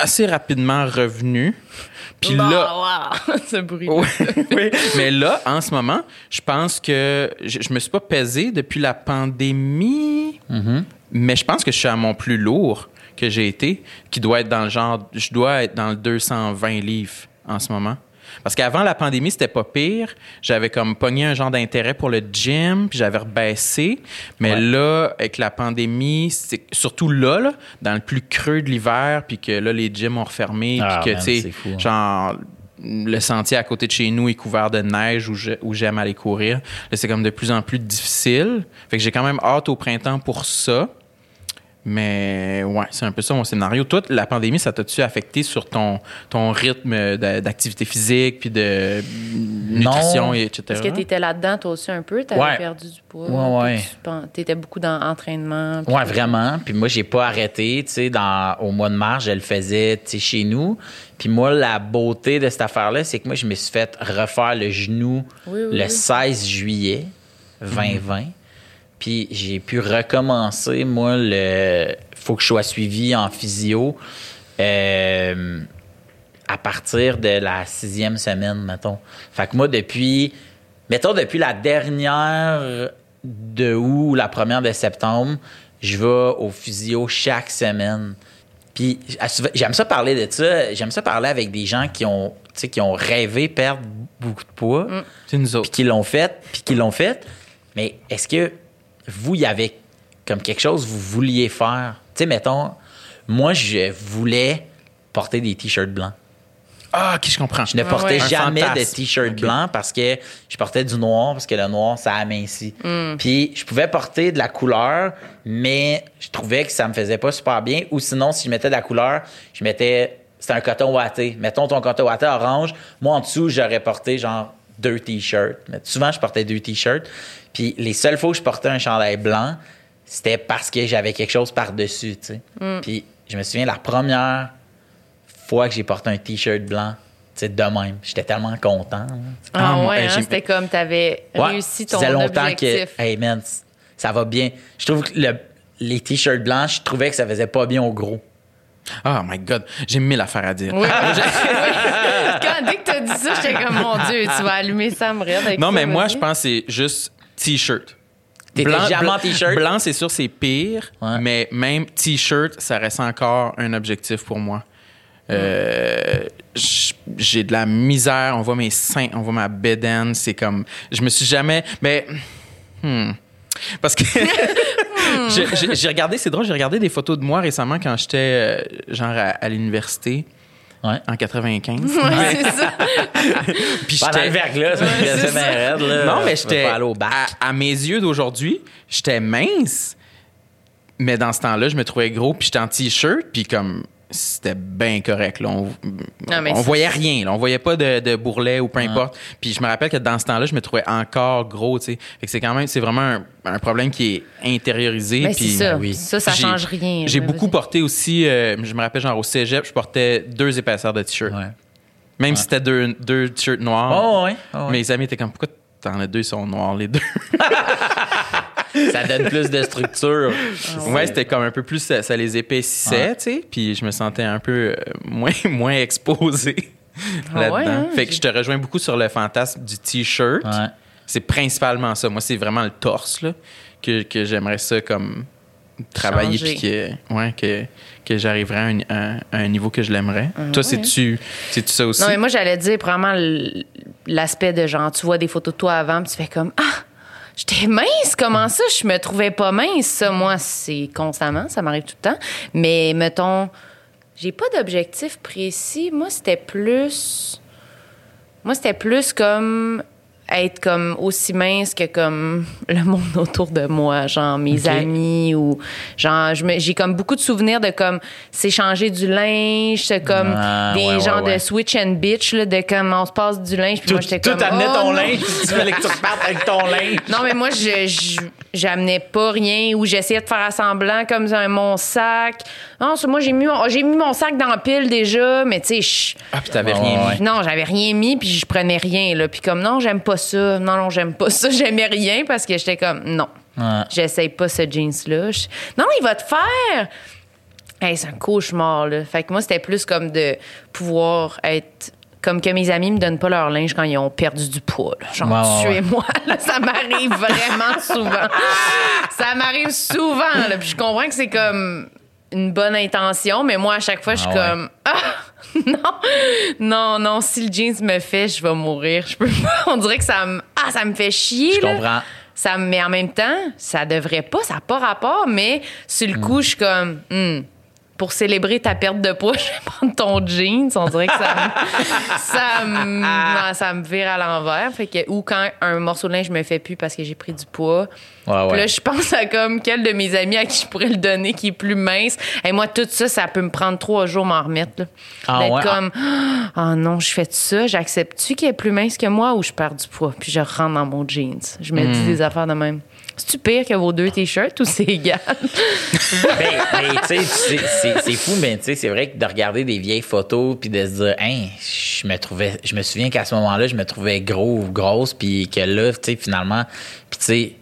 Speaker 2: assez rapidement revenu. Puis là
Speaker 3: ce bruit.
Speaker 2: oui, oui. Mais là, en ce moment, je pense que je, je me suis pas pesé depuis la pandémie, mais je pense que je suis à mon plus lourd que j'ai été, qui doit être dans le genre, je dois être dans le 220 livres en ce moment. Parce qu'avant la pandémie, c'était pas pire. J'avais comme pogné un genre d'intérêt pour le gym, puis j'avais rebaissé. Mais
Speaker 4: Ouais.
Speaker 2: là, avec la pandémie, c'est surtout là, là, dans le plus creux de l'hiver, puis que là, les gyms ont refermé,
Speaker 4: Ah,
Speaker 2: puis que,
Speaker 4: man,
Speaker 2: tu sais,
Speaker 4: hein.
Speaker 2: genre, le sentier à côté de chez nous est couvert de neige où je- où j'aime aller courir. Là, c'est comme de plus en plus difficile. Fait que j'ai quand même hâte au printemps pour ça. Mais ouais, c'est un peu ça mon scénario. Toi, la pandémie, ça t'a-tu affecté sur ton, ton rythme d'activité physique, puis de nutrition,
Speaker 4: Non.
Speaker 2: et etc.?
Speaker 3: Parce que tu étais là-dedans, toi aussi, un peu? Tu avais
Speaker 4: Ouais.
Speaker 3: perdu du poids.
Speaker 4: Ouais, ouais.
Speaker 3: Tu étais beaucoup dans l'entraînement.
Speaker 4: Ouais, vraiment. Puis moi, j'ai pas arrêté. Tu sais, dans- au mois de mars, je le faisais chez nous. Puis moi, la beauté de cette affaire-là, c'est que moi, je me suis fait refaire le genou
Speaker 3: Oui, oui,
Speaker 4: le
Speaker 3: oui.
Speaker 4: 16 juillet 2020. Puis j'ai pu recommencer, moi, le. faut que je sois suivi en physio euh, à partir de la sixième semaine, mettons. Fait que moi, depuis. Mettons, depuis la dernière de août ou la première de septembre, je vais au physio chaque semaine. Puis j'aime ça parler de ça. J'aime ça parler avec des gens qui ont, tu sais, qui ont rêvé perdre beaucoup de poids
Speaker 2: C'est nous
Speaker 4: puis
Speaker 2: autres.
Speaker 4: qui l'ont fait, puis qui l'ont fait. Mais est-ce que vous, il y avait comme quelque chose que vous vouliez faire? Tu sais, mettons, moi, je voulais porter des t-shirts blancs.
Speaker 2: Ah, ok, je comprends.
Speaker 4: Je ne portais
Speaker 3: ouais.
Speaker 2: Un
Speaker 4: jamais de t-shirt
Speaker 2: Ok.
Speaker 4: blanc parce que je portais du noir, parce que le noir, ça amincit. Puis je pouvais porter de la couleur, mais je trouvais que ça me faisait pas super bien. Ou sinon, si je mettais de la couleur, je mettais. C'était un coton watté. Mettons ton coton watté orange. Moi, en dessous, j'aurais porté genre deux t-shirts. Mais souvent, je portais deux t-shirts. Puis les seules fois où je portais un chandail blanc, c'était parce que j'avais quelque chose par-dessus, tu sais. Puis je me souviens, la première fois que j'ai porté un t-shirt blanc, tu sais, de même. J'étais tellement content. là.
Speaker 3: Ah,
Speaker 2: Ah, moi,
Speaker 3: ouais, hein, c'était comme tu avais
Speaker 4: Ouais,
Speaker 3: réussi
Speaker 4: ça
Speaker 3: ton
Speaker 4: faisait longtemps
Speaker 3: objectif.
Speaker 4: que, hey man, ça va bien. Je trouve que le- les t-shirts blancs, je trouvais que ça faisait pas bien au gros.
Speaker 2: Oh my God, j'ai mille affaires à dire.
Speaker 3: Oui, oui. Quand, dès que tu as dit ça, j'étais comme, mon Dieu, tu vas allumer Sam Red avec
Speaker 2: Non,
Speaker 3: ça,
Speaker 2: mais moi, je pense que c'est juste t-shirt.
Speaker 4: En t-shirt?
Speaker 2: Blanc, c'est sûr, c'est pire,
Speaker 4: Ouais.
Speaker 2: mais même t-shirt, ça reste encore un objectif pour moi. Euh, j'ai de la misère, on voit mes seins, on voit ma bédaine, c'est comme je me suis jamais mais Parce que j'ai- regardé, c'est drôle, j'ai regardé des photos de moi récemment quand j'étais euh, genre à, à l'université
Speaker 4: Ouais.
Speaker 2: en 95.
Speaker 3: Ouais, c'est ça.
Speaker 2: Puis j'étais-
Speaker 4: le verglas, ça
Speaker 2: c'est
Speaker 4: bien raide, là.
Speaker 2: Non, mais j'étais. À, à mes yeux d'aujourd'hui, j'étais mince. Mais dans ce temps-là, je me trouvais gros, puis j'étais en t-shirt, puis comme c'était bien correct. Là. On,
Speaker 3: Non,
Speaker 2: voyait rien. Là. On voyait pas de, de bourrelet ou peu importe. Puis je me rappelle que dans ce temps-là, je me trouvais encore gros. tu sais. Fait que c'est quand même, c'est vraiment un, un problème qui est intériorisé.
Speaker 3: Ben, c'est
Speaker 2: puis-
Speaker 3: ça.
Speaker 4: oui.
Speaker 3: Ça, ça change rien.
Speaker 2: J'ai beaucoup porté aussi, euh, je me rappelle genre au cégep, je portais deux épaisseurs de t-shirt.
Speaker 4: Ouais.
Speaker 2: Même si c'était deux, deux t-shirts noirs.
Speaker 4: Oh, ouais. oh, ouais.
Speaker 2: Mes amis étaient comme, pourquoi t'en as deux, ils sont noirs les deux?
Speaker 4: Ça donne plus de structure.
Speaker 2: Ouais, c'était comme un peu plus, ça, ça les épaississait, tu sais, puis je me sentais un peu euh, moins, moins exposé
Speaker 3: Ah
Speaker 2: là-dedans.
Speaker 3: ouais, hein?
Speaker 2: Fait que je te rejoins beaucoup sur le fantasme du t-shirt.
Speaker 4: Ouais.
Speaker 2: C'est principalement ça. Moi, c'est vraiment le torse là, que, que j'aimerais ça comme travailler puis que, ouais, que, que j'arriverais à un, à- à un niveau que je l'aimerais. Toi,
Speaker 3: ouais.
Speaker 2: c'est-tu ça aussi?
Speaker 3: Non, mais moi, j'allais dire probablement l'aspect de genre, tu vois des photos de toi avant, puis tu fais comme Ah, j'étais mince, comment ça? Je me trouvais pas mince. Ça, moi, c'est constamment, ça m'arrive tout le temps. Mais mettons, j'ai pas d'objectif précis. Moi, c'était plus. Moi, c'était plus comme être comme aussi mince que comme le monde autour de moi, genre mes amis ou genre j'ai comme beaucoup de souvenirs de comme s'échanger du linge, c'est comme
Speaker 4: Ah,
Speaker 3: des
Speaker 4: ouais, ouais,
Speaker 3: genres
Speaker 4: ouais.
Speaker 3: de switch and bitch là, de comme on se passe du linge puis
Speaker 4: Tout,
Speaker 3: moi j'étais
Speaker 4: tout
Speaker 3: comme
Speaker 4: amenait
Speaker 3: oh,
Speaker 4: ton
Speaker 3: non.
Speaker 4: linge, tu voulais que tu repartes avec ton linge.
Speaker 3: Non, mais moi, je, je- j'amenais pas rien ou j'essayais de faire à semblant comme dans mon sac. Non, c'est- moi, j'ai mis, mon- j'ai mis mon sac dans la pile déjà, mais tu sais,
Speaker 2: Ah, puis t'avais rien
Speaker 4: ouais.
Speaker 2: mis.
Speaker 3: non, j'avais rien mis, puis je prenais rien, là. Puis comme, non, j'aime pas ça. Non, non, j'aime pas ça. J'aimais rien parce que j'étais comme, non,
Speaker 4: Ouais.
Speaker 3: j'essaye pas ce jeans-là. Je- Non, il va te faire. Hey, c'est un cauchemar, là. Fait que moi, c'était plus comme de pouvoir être. Comme que mes amis me donnent pas leur linge quand ils ont perdu du poids. là. Genre,
Speaker 4: ouais.
Speaker 3: tuez-moi. Là, ça m'arrive vraiment souvent. ça m'arrive souvent. Là, puis je comprends que c'est comme une bonne intention, mais moi, à chaque fois, je suis
Speaker 4: Ah ouais.
Speaker 3: comme Ah! Non! Non, non, si le jeans me fait, je vais mourir. Je peux pas. On dirait que ça me. Ah, ça me fait chier.
Speaker 4: Je
Speaker 3: là.
Speaker 4: comprends.
Speaker 3: Ça me mais en même temps, ça devrait pas, ça n'a pas rapport, mais sur le coup, je suis comme, Hmm, pour célébrer ta perte de poids, je vais prendre ton jeans. On dirait que ça me, ça me, ça me vire à l'envers. Fait que, ou quand un morceau de linge me fait plus parce que j'ai pris du poids.
Speaker 4: Ouais,
Speaker 3: Puis
Speaker 4: ouais.
Speaker 3: là, je pense à comme quel de mes amis à qui je pourrais le donner qui est plus mince. Et moi, tout ça, ça peut me prendre trois jours m'en remettre. là.
Speaker 4: Ah
Speaker 3: D'être
Speaker 4: ouais?
Speaker 3: comme, ah non, je fais ça, j'accepte-tu qu'il est plus mince que moi ou je perds du poids? Puis je rentre dans mon jeans. Je me
Speaker 4: Hmm.
Speaker 3: dis des affaires de même. C'est-tu pire que vos deux t-shirts ou c'est égal?
Speaker 4: Ben, tu sais, sais, c'est fou, mais tu sais, c'est vrai que de regarder des vieilles photos puis de se dire, hein, je me trouvais, je me souviens qu'à ce moment-là, je me trouvais gros ou grosse, puis que là, tu sais, finalement, puis tu sais,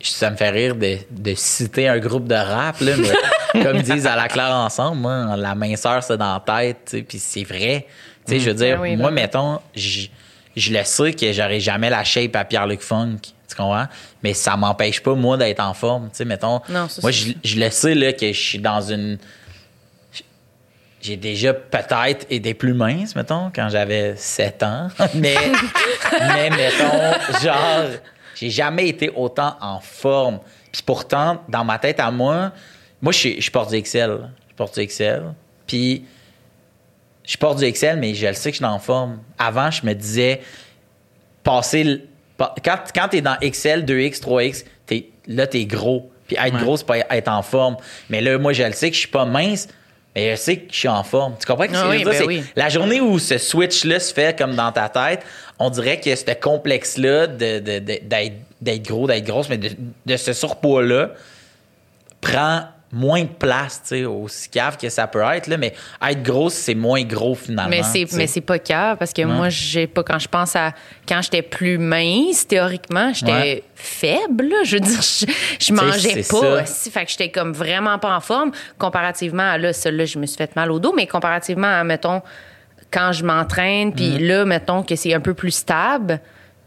Speaker 4: ça me fait rire de, de citer un groupe de rap, là, mais comme ils disent à la claire ensemble, moi, la minceur, c'est dans la tête, puis c'est vrai. Tu sais, je veux dire,
Speaker 3: Ah oui,
Speaker 4: moi,
Speaker 3: ben.
Speaker 4: mettons, je, je le sais que j'aurais jamais la shape à Pierre-Luc Funk, tu comprends? Mais ça m'empêche pas, moi, d'être en forme, tu sais, mettons.
Speaker 3: Non, ça,
Speaker 4: moi, je, je le sais, là, que je suis dans une... J'ai déjà peut-être été plus mince, mettons, quand j'avais 7 ans. Mais, mais mettons, genre, j'ai jamais été autant en forme. Puis pourtant, dans ma tête à moi, moi, je, je porte du XL. Je porte du XL. Puis je porte du XL, mais je le sais que je suis en forme. Avant, je me disais, passer. Quand, quand t'es dans XL, 2X, 3X, t'es, là, t'es gros. Puis être
Speaker 2: Ouais.
Speaker 4: gros, c'est pas être en forme. Mais là, moi, je le sais que je suis pas mince, mais je sais que je suis en forme. Tu comprends ce que
Speaker 3: Ah
Speaker 4: je veux
Speaker 3: oui,
Speaker 4: dire?
Speaker 3: ben oui.
Speaker 4: La journée où ce switch-là se fait comme dans ta tête, on dirait que ce complexe-là de, de- de- d'être, d'être gros, d'être grosse, mais de, de ce surpoids-là prend moins de place, tu sais, aussi cave que ça peut être, là, mais être grosse, c'est moins gros finalement.
Speaker 3: Mais c'est, mais c'est pas cave parce que moi, j'ai pas, quand je pense à quand j'étais plus mince, théoriquement, j'étais
Speaker 4: Ouais.
Speaker 3: faible. là. Je veux dire, je, je mangeais pas.
Speaker 4: ça.
Speaker 3: Si, fait que j'étais comme vraiment pas en forme comparativement à là, celle-là, je me suis fait mal au dos, mais comparativement à, mettons, quand je m'entraîne, puis
Speaker 4: Mm.
Speaker 3: là, mettons que c'est un peu plus stable.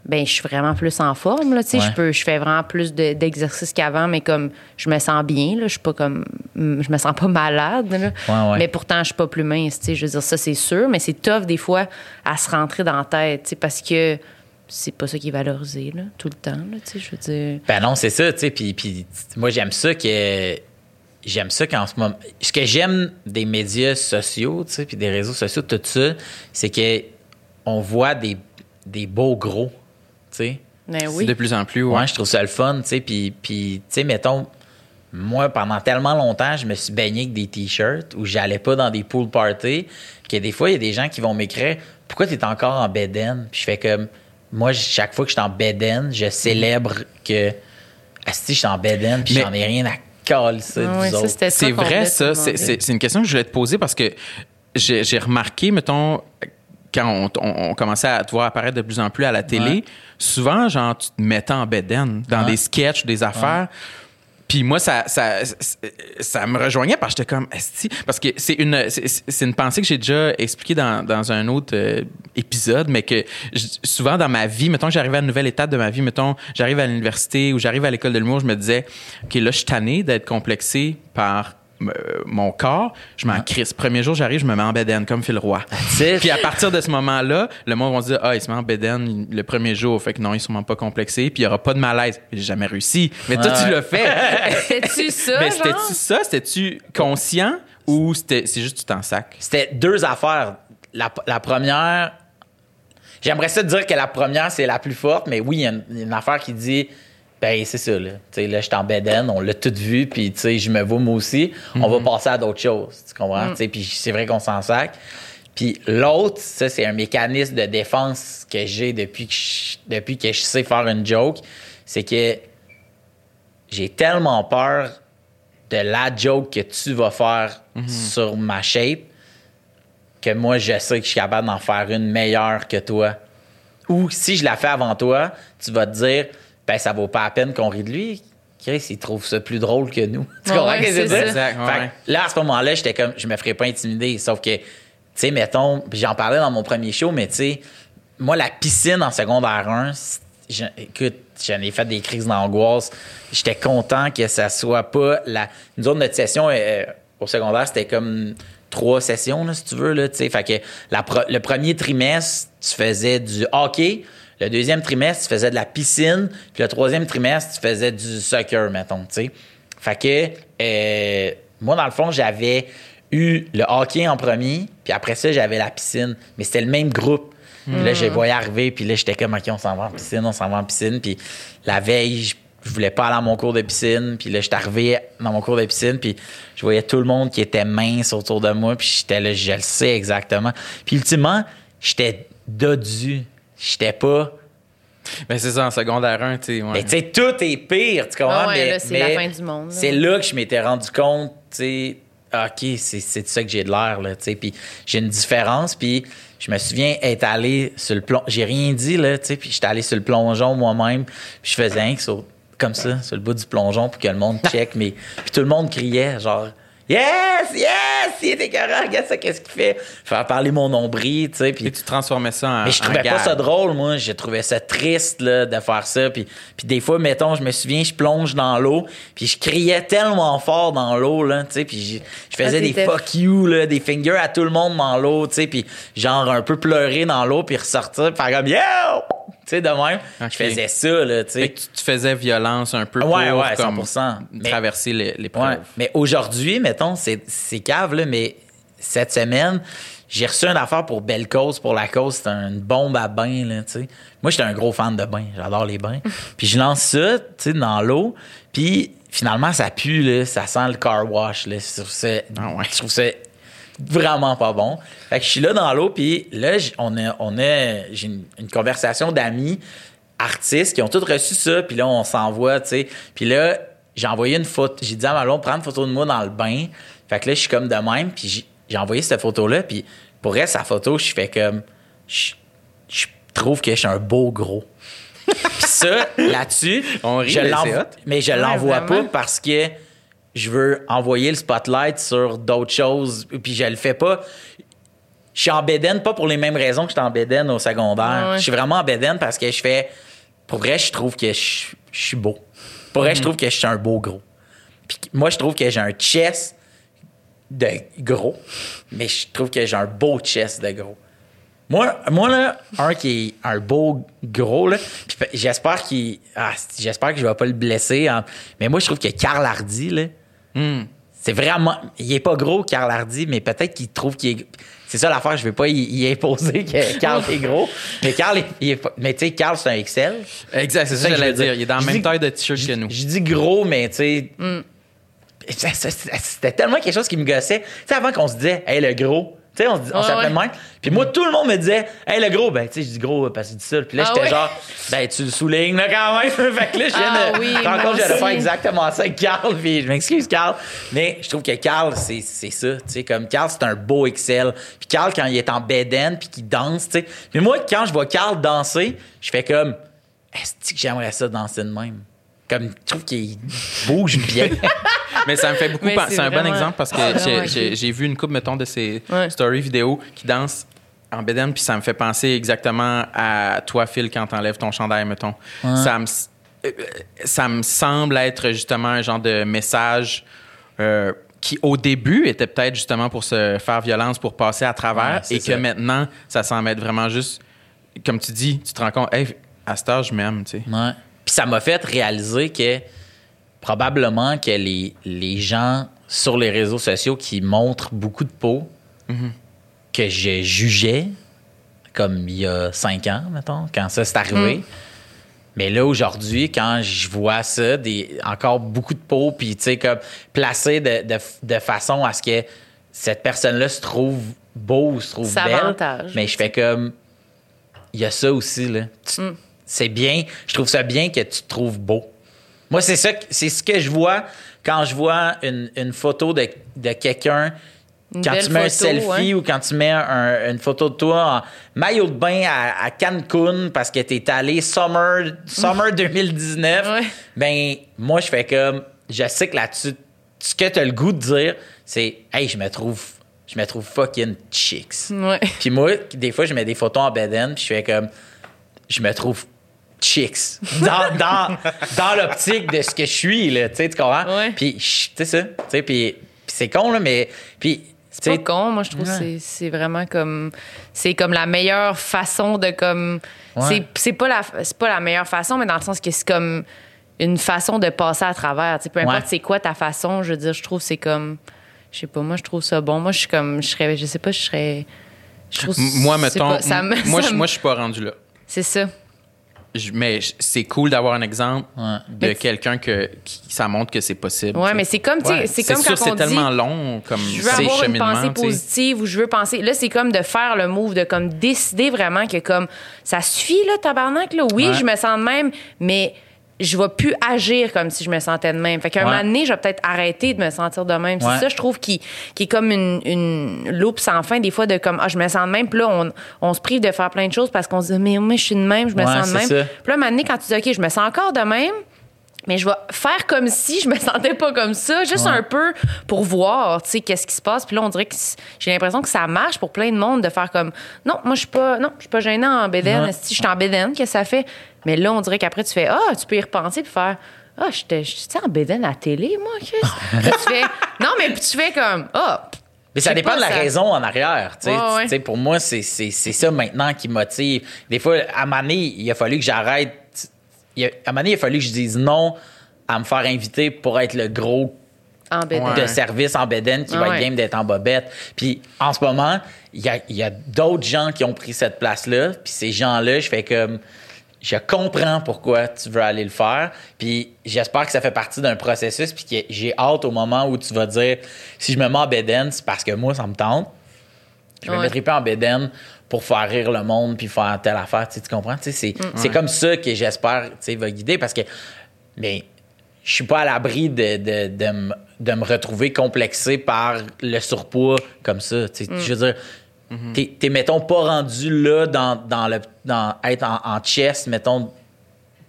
Speaker 3: Ben, je suis vraiment plus en forme, là, tu sais.
Speaker 4: Ouais.
Speaker 3: Je peux, je fais vraiment plus de- d'exercices qu'avant, mais comme je me sens bien, là. Je suis pas comme, je me sens pas malade, là.
Speaker 4: Ouais, ouais.
Speaker 3: Mais pourtant, je suis pas plus mince, tu sais. Je veux dire, ça, c'est sûr, mais c'est tough, des fois, à se rentrer dans la tête, tu sais, parce que c'est pas ça qui est valorisé, là, tout le temps, là, tu sais, je veux dire.
Speaker 4: Ben non, c'est ça, tu sais. Puis, puis moi, j'aime ça que. J'aime ça qu'en ce moment. Ce que j'aime des médias sociaux, tu sais, puis des réseaux sociaux, tout ça, c'est que on voit des, des beaux gros, tu sais.
Speaker 3: Ben oui.
Speaker 2: De plus en plus, ouais.
Speaker 4: Ouais, je trouve ça le fun, tu sais. Puis, puis tu sais, mettons, moi, pendant tellement longtemps, je me suis baigné avec des t-shirts où j'allais pas dans des pool parties, que des fois, il y a des gens qui vont m'écrire Pourquoi tu es encore en beden Puis je fais comme Moi, chaque fois que je suis en beden, je célèbre que Asti, je suis en beden, puis
Speaker 2: Mais-
Speaker 4: j'en ai rien à caler ça
Speaker 3: Ah ça,
Speaker 2: C'est vrai, ça. C'est-
Speaker 3: demander.
Speaker 2: C'est c'est une question que je voulais te poser parce que j'ai remarqué, mettons, quand on, on- on commençait à te voir apparaître de plus en plus à la télé,
Speaker 4: Ouais.
Speaker 2: souvent, genre, tu te mettais en bedaine dans
Speaker 4: Ouais.
Speaker 2: des sketchs, des affaires. Puis moi, ça, ça, ça me rejoignait parce que j'étais comme, parce que c'est une, c'est une pensée que j'ai déjà expliquée dans, dans un autre euh, épisode, mais que souvent dans ma vie, mettons que j'arrivais à une nouvelle étape de ma vie, mettons, j'arrive à l'université ou j'arrive à l'école de l'humour, je me disais, OK, là, je suis tanné d'être complexé par mon corps. Je m'en crisse. Premier jour, j'arrive, je me mets en bedaine comme Phil Roy. Puis à partir de ce moment-là, le monde va se dire Ah, il se met en bedaine le premier jour. Fait que non, ils sont pas complexés. Puis il y aura pas de malaise. J'ai jamais réussi. Mais toi, tu l'as fait.
Speaker 3: C'était-tu ça,
Speaker 2: Mais c'était-tu ça? C'était-tu conscient ou c'était c'est juste tu t'en sac?
Speaker 4: C'était deux affaires. La, la première, j'aimerais ça te dire que la première, c'est la plus forte, mais oui, il y a une, une affaire qui dit, ben c'est ça, là. Tu sais, là, je suis en on l'a tout vu, puis tu sais, je me vois moi aussi. On va passer à d'autres choses, tu comprends? Sais, puis c'est vrai qu'on s'en sac. Puis l'autre, ça, c'est un mécanisme de défense que j'ai depuis que je, depuis que je sais faire une joke. C'est que j'ai tellement peur de la joke que tu vas faire sur ma shape que moi, je sais que je suis capable d'en faire une meilleure que toi. Ou si je la fais avant toi, tu vas te dire, ben, ça vaut pas la peine qu'on rit de lui. Chris, il trouve ça plus drôle que nous. Tu
Speaker 3: Ouais,
Speaker 4: comprends
Speaker 3: ouais,
Speaker 4: ce que je veux
Speaker 3: c'est
Speaker 4: dire?
Speaker 2: ça. Exact, ouais,
Speaker 4: Fait que
Speaker 2: ouais.
Speaker 4: là, à ce moment-là, j'étais comme, je me ferais pas intimider. Sauf que, tu sais, mettons, j'en parlais dans mon premier show, mais tu sais, moi, la piscine en secondaire 1, c'est- je- écoute, j'en ai fait des crises d'angoisse. J'étais content que ça soit pas la. Nous autres, notre session euh, au secondaire, c'était comme trois sessions, là, si tu veux, là, tu sais. Fait que la le premier trimestre, tu faisais du hockey. Le deuxième trimestre, tu faisais de la piscine. Puis le troisième trimestre, tu faisais du soccer, mettons, tu sais. Fait que, euh, moi, dans le fond, j'avais eu le hockey en premier, puis après ça, j'avais la piscine. Mais c'était le même groupe. Puis là, je les voyais arriver, puis là, j'étais comme, OK, on s'en va en piscine, on s'en va en piscine. Puis la veille, je, je voulais pas aller à mon cours de piscine. Puis là, j'étais arrivé dans mon cours de piscine, puis je voyais tout le monde qui était mince autour de moi, puis j'étais là, je le sais exactement. Puis ultimement, j'étais dodu. J'étais pas...
Speaker 2: Ben c'est ça, en secondaire 1, tu sais. ouais.
Speaker 4: Mais tu sais, tout est pire, tu comprends?
Speaker 3: Ah ouais,
Speaker 4: mais,
Speaker 3: là, c'est
Speaker 4: mais
Speaker 3: la fin du monde, là.
Speaker 4: C'est là que je m'étais rendu compte, tu sais, OK, c'est c'est de ça que j'ai de l'air, là, tu sais. Puis j'ai une différence, puis je me souviens être allé sur le plongeon. J'ai rien dit, là, tu sais, puis j'étais allé sur le plongeon moi-même, puis je faisais sur- comme ça, sur le bout du plongeon pour que le monde check. mais Puis tout le monde criait, genre... Yes, yes, il est écœurant, regarde ça, qu'est-ce qu'il fait? Faire parler mon nombril, tu sais. Puis
Speaker 2: Et tu transformais ça en.
Speaker 4: mais je trouvais pas
Speaker 2: gag.
Speaker 4: ça drôle, moi. Je trouvais ça triste là, de faire ça. Puis, puis des fois, mettons, je me souviens, je plonge dans l'eau, puis je criais tellement fort dans l'eau, là, tu sais, puis je, je faisais
Speaker 3: Ah,
Speaker 4: des fuck you, là, des fingers à tout le monde dans l'eau, tu sais, puis genre un peu pleurer dans l'eau, puis ressortir, puis faire comme yo! Tu sais, de même.
Speaker 2: Ok.
Speaker 4: Je faisais ça, là, tu sais.
Speaker 2: tu faisais violence un peu
Speaker 4: Ouais,
Speaker 2: pour
Speaker 4: ouais,
Speaker 2: comme,
Speaker 4: 100%. Mais-
Speaker 2: traverser les- l'épreuve.
Speaker 4: Ouais. Mais aujourd'hui, mettons, c'est, c'est cave, là, mais cette semaine, j'ai reçu une affaire pour Belle Cause, pour la cause. C'est une bombe à bain, là, tu sais. Moi, j'étais un gros fan de bain. J'adore les bains. puis je lance ça, tu sais, dans l'eau. Puis finalement, ça pue, là. Ça sent le car wash, là. Je trouve ça,
Speaker 2: Ah ouais.
Speaker 4: je trouve ça vraiment pas bon. Fait que je suis là dans l'eau, puis là, on a, on a, j'ai une, une conversation d'amis artistes qui ont tous reçu ça, puis là, on s'envoie, tu sais. Puis là, j'ai envoyé une photo, j'ai dit à Malon, prends une photo de moi dans le bain. Fait que là, je suis comme de même, puis j'ai- j'ai envoyé cette photo-là, puis pour elle, sa photo, je fais comme, je, je trouve que je suis un beau gros. puis ça, là-dessus, je
Speaker 2: mais
Speaker 4: l'envoie- mais je
Speaker 3: Ouais,
Speaker 4: l'envoie pas parce que je veux envoyer le spotlight sur d'autres choses, puis je le fais pas. Je suis en bédaine, pas pour les mêmes raisons que j'étais en bédaine au secondaire.
Speaker 3: Ouais.
Speaker 4: Je suis vraiment en bédaine parce que je fais. Pour vrai, je trouve que je, je suis beau. Pour vrai, je trouve que je suis un beau gros. Puis moi, je trouve que j'ai un chest de gros, mais je trouve que j'ai un beau chest de gros. Moi, moi, là, un qui est un beau gros, là, j'espère qu'il. ah, j'espère que je vais pas le blesser. hein. Mais moi, je trouve que Carl Hardy, là,
Speaker 2: Hmm.
Speaker 4: c'est vraiment. Il est pas gros, Carl Hardy, mais peut-être qu'il trouve qu'il est. C'est ça l'affaire, je vais pas y, y imposer que Carl est gros. Mais Carl, est, il est pas- mais tu sais, Carl, c'est un Excel.
Speaker 2: Exact, c'est ça que j'allais
Speaker 4: veux
Speaker 2: dire. Il est dans la même
Speaker 4: dis-
Speaker 2: taille de t-shirt que nous.
Speaker 4: Je dis gros, mais tu sais. ça- C'était tellement quelque chose qui me gossait. Tu sais, avant qu'on se disait, hey, le gros. Tu sais, on, dit- on s'appelait de
Speaker 3: ouais.
Speaker 4: même. Puis moi, tout le monde me disait, hey, le gros. Ben, tu sais, je dis gros parce que tu dis ça. Puis là,
Speaker 3: Ah
Speaker 4: j'étais genre, ben, tu le soulignes, là, quand même. fait que là, je viens
Speaker 3: Ah
Speaker 4: de.
Speaker 3: oui,
Speaker 4: compte j'allais faire exactement ça avec Carl. Puis je m'excuse, Carl. Mais je trouve que Carl, c'est c'est ça. Tu sais, comme Carl, c'est un beau Excel. Puis Carl, quand il est en beden puis qu'il danse, tu sais. Mais moi, quand je vois Carl danser, je fais comme, est-ce que j'aimerais ça danser de même? Comme, je trouve qu'il bouge bien.
Speaker 2: Mais ça me fait beaucoup
Speaker 3: c'est
Speaker 2: un bon exemple parce que
Speaker 3: Ah,
Speaker 2: j'ai- vu une coupe, mettons, de ces
Speaker 3: Ouais.
Speaker 2: stories vidéo qui dansent en bédaine, puis ça me fait penser exactement à toi, Phil, quand t'enlèves ton chandail, mettons. Ça, me, euh, ça me semble être justement un genre de message euh, qui, au début, était peut-être justement pour se faire violence, pour passer à travers,
Speaker 4: Ouais,
Speaker 2: et que maintenant, ça semble être vraiment juste, comme tu dis, tu te rends compte, hey, à cet âge, je m'aime, tu sais.
Speaker 4: Ça m'a fait réaliser que probablement que les, les gens sur les réseaux sociaux qui montrent beaucoup de peau que je jugeais comme il y a cinq ans, mettons, quand ça s'est arrivé. Mais là, aujourd'hui, quand je vois ça, des, encore beaucoup de peau, puis tu sais, comme placé de, de, de façon à ce que cette personne-là se trouve beau ou se trouve belle. Mais je fais comme. Il y a ça aussi, là. Tu- C'est bien. Je trouve ça bien que tu te trouves beau. Moi, c'est ça, c'est ce que je vois quand je vois une, une photo de, de quelqu'un.
Speaker 3: Une
Speaker 4: Quand tu mets un selfie ou quand tu mets un- une photo de toi en maillot de bain à, à Cancun parce que t'es allé summer, summer 2019,
Speaker 3: Ouais.
Speaker 4: ben moi je fais comme je sais que là-dessus ce que t'as le goût de dire c'est hey je me trouve je me trouve fucking chicks.
Speaker 3: Ouais.
Speaker 4: Puis moi des fois je mets des photos en beden puis je fais comme je me trouve chicks dans, dans, dans l'optique de ce que je suis là, tu sais tu comprends?
Speaker 3: Ouais.
Speaker 4: Puis tu sais ça, tu sais puis puis c'est con là mais puis
Speaker 3: C'est pas con, moi je trouve que
Speaker 4: Ouais.
Speaker 3: c'est- c'est vraiment comme c'est comme la meilleure façon de comme
Speaker 4: Ouais.
Speaker 3: c'est c'est pas la c'est pas la meilleure façon mais dans le sens que c'est comme une façon de passer à travers, tu sais peu importe
Speaker 4: Ouais.
Speaker 3: c'est quoi ta façon, je veux dire je trouve que c'est comme je sais pas moi je trouve ça bon. Moi je suis comme je serais je sais pas je serais je trouve
Speaker 2: M- Moi, mettons,
Speaker 3: pas, ça me-
Speaker 2: moi,
Speaker 3: ça
Speaker 2: je,
Speaker 3: me-
Speaker 2: moi, je suis pas rendu là.
Speaker 3: c'est ça.
Speaker 2: Je- mais c'est cool d'avoir un exemple
Speaker 4: Ouais.
Speaker 2: de quelqu'un que qui, ça montre que c'est possible.
Speaker 3: Ouais, mais c'est comme tu sais,
Speaker 4: Ouais.
Speaker 3: c'est comme
Speaker 2: sûr,
Speaker 3: quand
Speaker 2: c'est
Speaker 3: on
Speaker 2: tellement
Speaker 3: dit
Speaker 2: long comme
Speaker 3: je veux
Speaker 2: ces
Speaker 3: avoir une pensée
Speaker 2: tu sais.
Speaker 3: positive ou je veux penser. Là, c'est comme de faire le move, de comme décider vraiment que comme ça suffit, là, tabarnak, là. Oui,
Speaker 4: Ouais.
Speaker 3: je me sens de même, mais je vais plus agir comme si je me sentais de même. Fait qu'à un
Speaker 4: Ouais.
Speaker 3: moment donné, je vais peut-être arrêter de me sentir de même.
Speaker 4: Ouais.
Speaker 3: C'est ça, je trouve, qui, qui est comme une, une loupe sans fin, des fois, de comme, ah, je me sens de même. Puis là, on, on se prive de faire plein de choses parce qu'on se dit, mais moi, je suis de même, je me
Speaker 4: Ouais,
Speaker 3: sens de même.
Speaker 4: ça.
Speaker 3: Puis là, à un moment donné, quand tu dis, OK, je me sens encore de même, mais je vais faire comme si je me sentais pas comme ça, juste
Speaker 4: Ouais.
Speaker 3: un peu pour voir, tu sais, qu'est-ce qui se passe. Puis là, on dirait que j'ai l'impression que ça marche pour plein de monde de faire comme, non, moi, je suis pas, non, je suis pas gênant en bédaine. Si je suis en bédaine, qu'est-ce que ça fait? Mais là, on dirait qu'après, tu fais, ah, tu peux y repenser puis faire, ah, j'étais, j'étais en bédaine à la télé, moi, Chris. Tu fais, non, mais puis tu fais comme, ah,
Speaker 4: Mais ça dépend
Speaker 3: pas,
Speaker 4: de la
Speaker 3: ça-
Speaker 4: raison en arrière. tu sais.
Speaker 3: Ouais, ouais.
Speaker 4: Tu sais, Pour moi, c'est ça maintenant qui motive. Des fois, à donné, il a fallu que j'arrête. Il a- À un moment donné, il a fallu que je dise non à me faire inviter pour être le gros
Speaker 3: en bédaine.
Speaker 4: de service en Beden qui
Speaker 3: Ah
Speaker 4: va
Speaker 3: ouais.
Speaker 4: être game d'être en bobette. Puis en ce moment, il y a, il y a d'autres gens qui ont pris cette place-là. Puis ces gens-là, je fais comme. Je comprends pourquoi tu veux aller le faire. Puis j'espère que ça fait partie d'un processus. Puis que j'ai hâte au moment où tu vas dire si je me mets en Beden, c'est parce que moi, ça me tente. Je me
Speaker 3: Ouais.
Speaker 4: mettrai pas en Beden pour faire rire le monde puis faire telle affaire. Tu, sais, tu comprends? Tu sais, C'est c'est comme ça que j'espère tu sais, va guider parce que. Mais je suis pas à l'abri de, de, de, me- de me retrouver complexé par le surpoids comme ça. tu sais. Je veux dire, t'es, t'es, mettons, pas rendu là dans, dans le dans être en, en chest, mettons,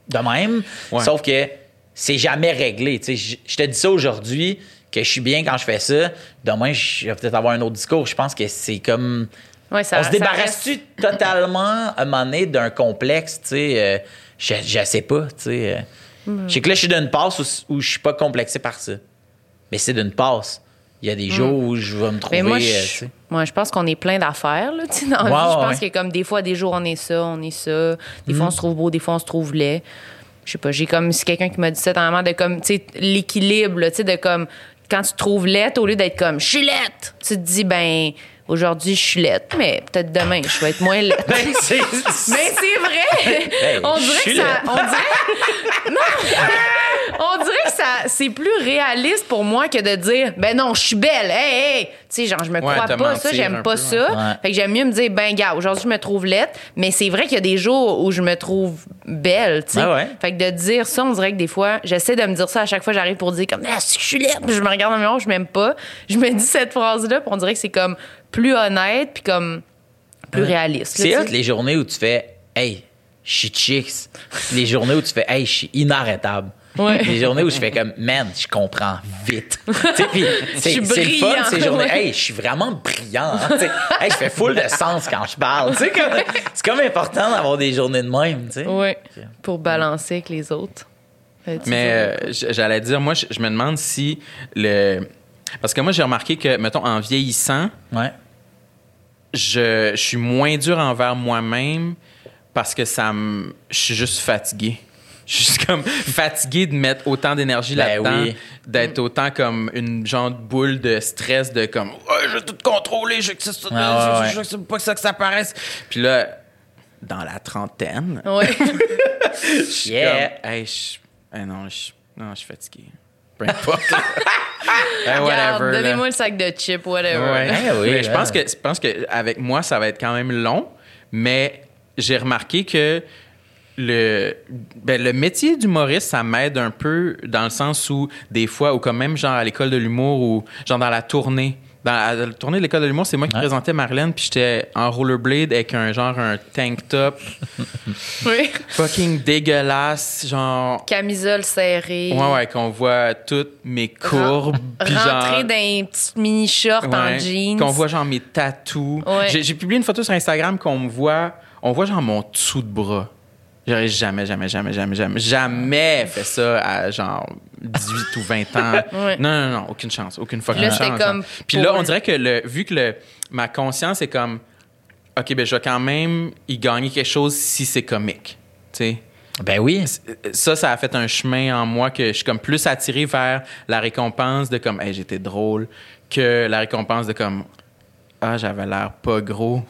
Speaker 4: de même.
Speaker 2: Ouais.
Speaker 4: Sauf que c'est jamais réglé. tu sais. Je, je te dis ça aujourd'hui, que je suis bien quand je fais ça. Demain, je vais peut-être avoir un autre discours. Je pense que c'est comme.
Speaker 3: Ouais, ça-
Speaker 4: On se débarrasse-tu totalement à un moment donné d'un complexe, tu sais? euh, je, je sais pas, tu sais. euh. Je sais que là, je suis d'une passe où, où je suis pas complexé par ça. Mais c'est d'une passe. il y a des jours où je vais me trouver.
Speaker 3: Mais moi,
Speaker 4: euh,
Speaker 3: je, moi, je pense qu'on est plein d'affaires, là, tu sais, dans vie. Je pense
Speaker 4: ouais.
Speaker 3: que comme des fois, des jours, on est ça, on est ça. Des fois, on se trouve beau, des fois, on se trouve laid. Je sais pas, j'ai comme, c'est quelqu'un qui m'a dit ça main de comme, tu sais, l'équilibre, tu sais, de comme, quand tu te trouves laide, au lieu d'être comme, je suis laide, tu te dis, ben, aujourd'hui, je suis laide, mais peut-être demain, je vais être moins laide.
Speaker 4: Ben, c'est-
Speaker 3: Mais c'est vrai! On dirait que ça. On dirait. non! on dirait que ça, c'est plus réaliste pour moi que de dire, ben non, je suis belle, hey, hey! Tu sais, genre, je me crois pas ça, j'aime pas
Speaker 2: peu,
Speaker 3: ça.
Speaker 4: ouais.
Speaker 3: Fait que j'aime mieux me dire, ben, gars, aujourd'hui, je me trouve laide, mais c'est vrai qu'il y a des jours où je me trouve belle, tu sais.
Speaker 4: Ouais, ouais.
Speaker 3: Fait que de dire ça, on dirait que des fois, j'essaie de me dire ça à chaque fois, j'arrive pour dire, comme, ah, si je suis Puis je me regarde dans le miroir, je m'aime pas. Je me dis cette phrase-là, on dirait que c'est comme plus honnête, puis comme plus réaliste.
Speaker 4: C'est
Speaker 3: tu
Speaker 4: hot les journées où tu fais Hey, je suis chicks. Les journées où tu fais Hey, je suis inarrêtable.
Speaker 3: Ouais.
Speaker 4: Les journées où je fais comme Man, je comprends vite. Tu sais, puis c'est
Speaker 3: Je suis
Speaker 4: c'est le fun ces journées.
Speaker 3: ouais.
Speaker 4: Hey, je suis vraiment brillant. hein. Hey, je fais full de sens quand je parle. Tu sais, comme- C'est comme important d'avoir des journées de même. Tu sais.
Speaker 3: Oui, pour balancer avec les autres. Euh,
Speaker 2: Mais euh, j'allais dire, moi, je je me demande si le. Parce que moi, j'ai remarqué que, mettons, en vieillissant,
Speaker 4: Ouais.
Speaker 2: Je, je suis moins dur envers moi-même parce que ça me. Je suis juste fatigué. Je suis juste comme fatigué de mettre autant d'énergie
Speaker 4: Ben
Speaker 2: là-dedans,
Speaker 4: oui.
Speaker 2: d'être autant comme une genre de boule de stress, de comme je veux tout contrôler, je veux que ça, ça-
Speaker 4: Ouais, ouais,
Speaker 2: je- je- je veux pas que ça, que ça paraisse. Puis là, dans la trentaine,
Speaker 3: Ouais.
Speaker 2: je suis
Speaker 4: Yeah.
Speaker 2: comme, hey, je, hey, non, je, non, je suis fatigué. Peu importe. Hey,
Speaker 3: Regarde,
Speaker 2: whatever.
Speaker 3: Donnez-moi le sac de chips, whatever.
Speaker 2: Ouais.
Speaker 4: Eh oui,
Speaker 2: Mais je pense que je pense que avec moi ça va être quand même long, mais j'ai remarqué que le ben, le métier d'humoriste ça m'aide un peu dans le sens où des fois ou quand même genre à l'école de l'humour ou genre dans la tournée dans la, la tournée de l'école de l'humour, c'est moi qui
Speaker 4: Ouais.
Speaker 2: présentais Marlène, puis j'étais en rollerblade avec un genre un tank top
Speaker 3: Oui.
Speaker 2: fucking dégueulasse, genre
Speaker 3: Camisole serrée.
Speaker 2: ouais ouais qu'on voit toutes mes courbes, puis
Speaker 3: Rentrer
Speaker 2: genre
Speaker 3: dans un petit mini short en jeans.
Speaker 2: Qu'on voit genre mes tatous.
Speaker 3: Ouais.
Speaker 2: J'ai, j'ai publié une photo sur Instagram qu'on me voit. On voit genre mon dessous de bras. J'aurais jamais, jamais, jamais, jamais, jamais, jamais fait ça à genre 18 ou 20 ans.
Speaker 3: Ouais.
Speaker 2: Non, non, non, aucune chance, aucune fucking
Speaker 3: Là,
Speaker 2: chance.
Speaker 3: comme
Speaker 2: Puis
Speaker 3: pour-
Speaker 2: là, on dirait que le, vu que le, ma conscience est comme, OK, ben je vais quand même y gagner quelque chose si c'est comique. Tu sais?
Speaker 4: Ben oui.
Speaker 2: ça, ça a fait un chemin en moi que je suis comme plus attiré vers la récompense de comme, hey, j'étais drôle, que la récompense de comme, ah, j'avais l'air pas gros.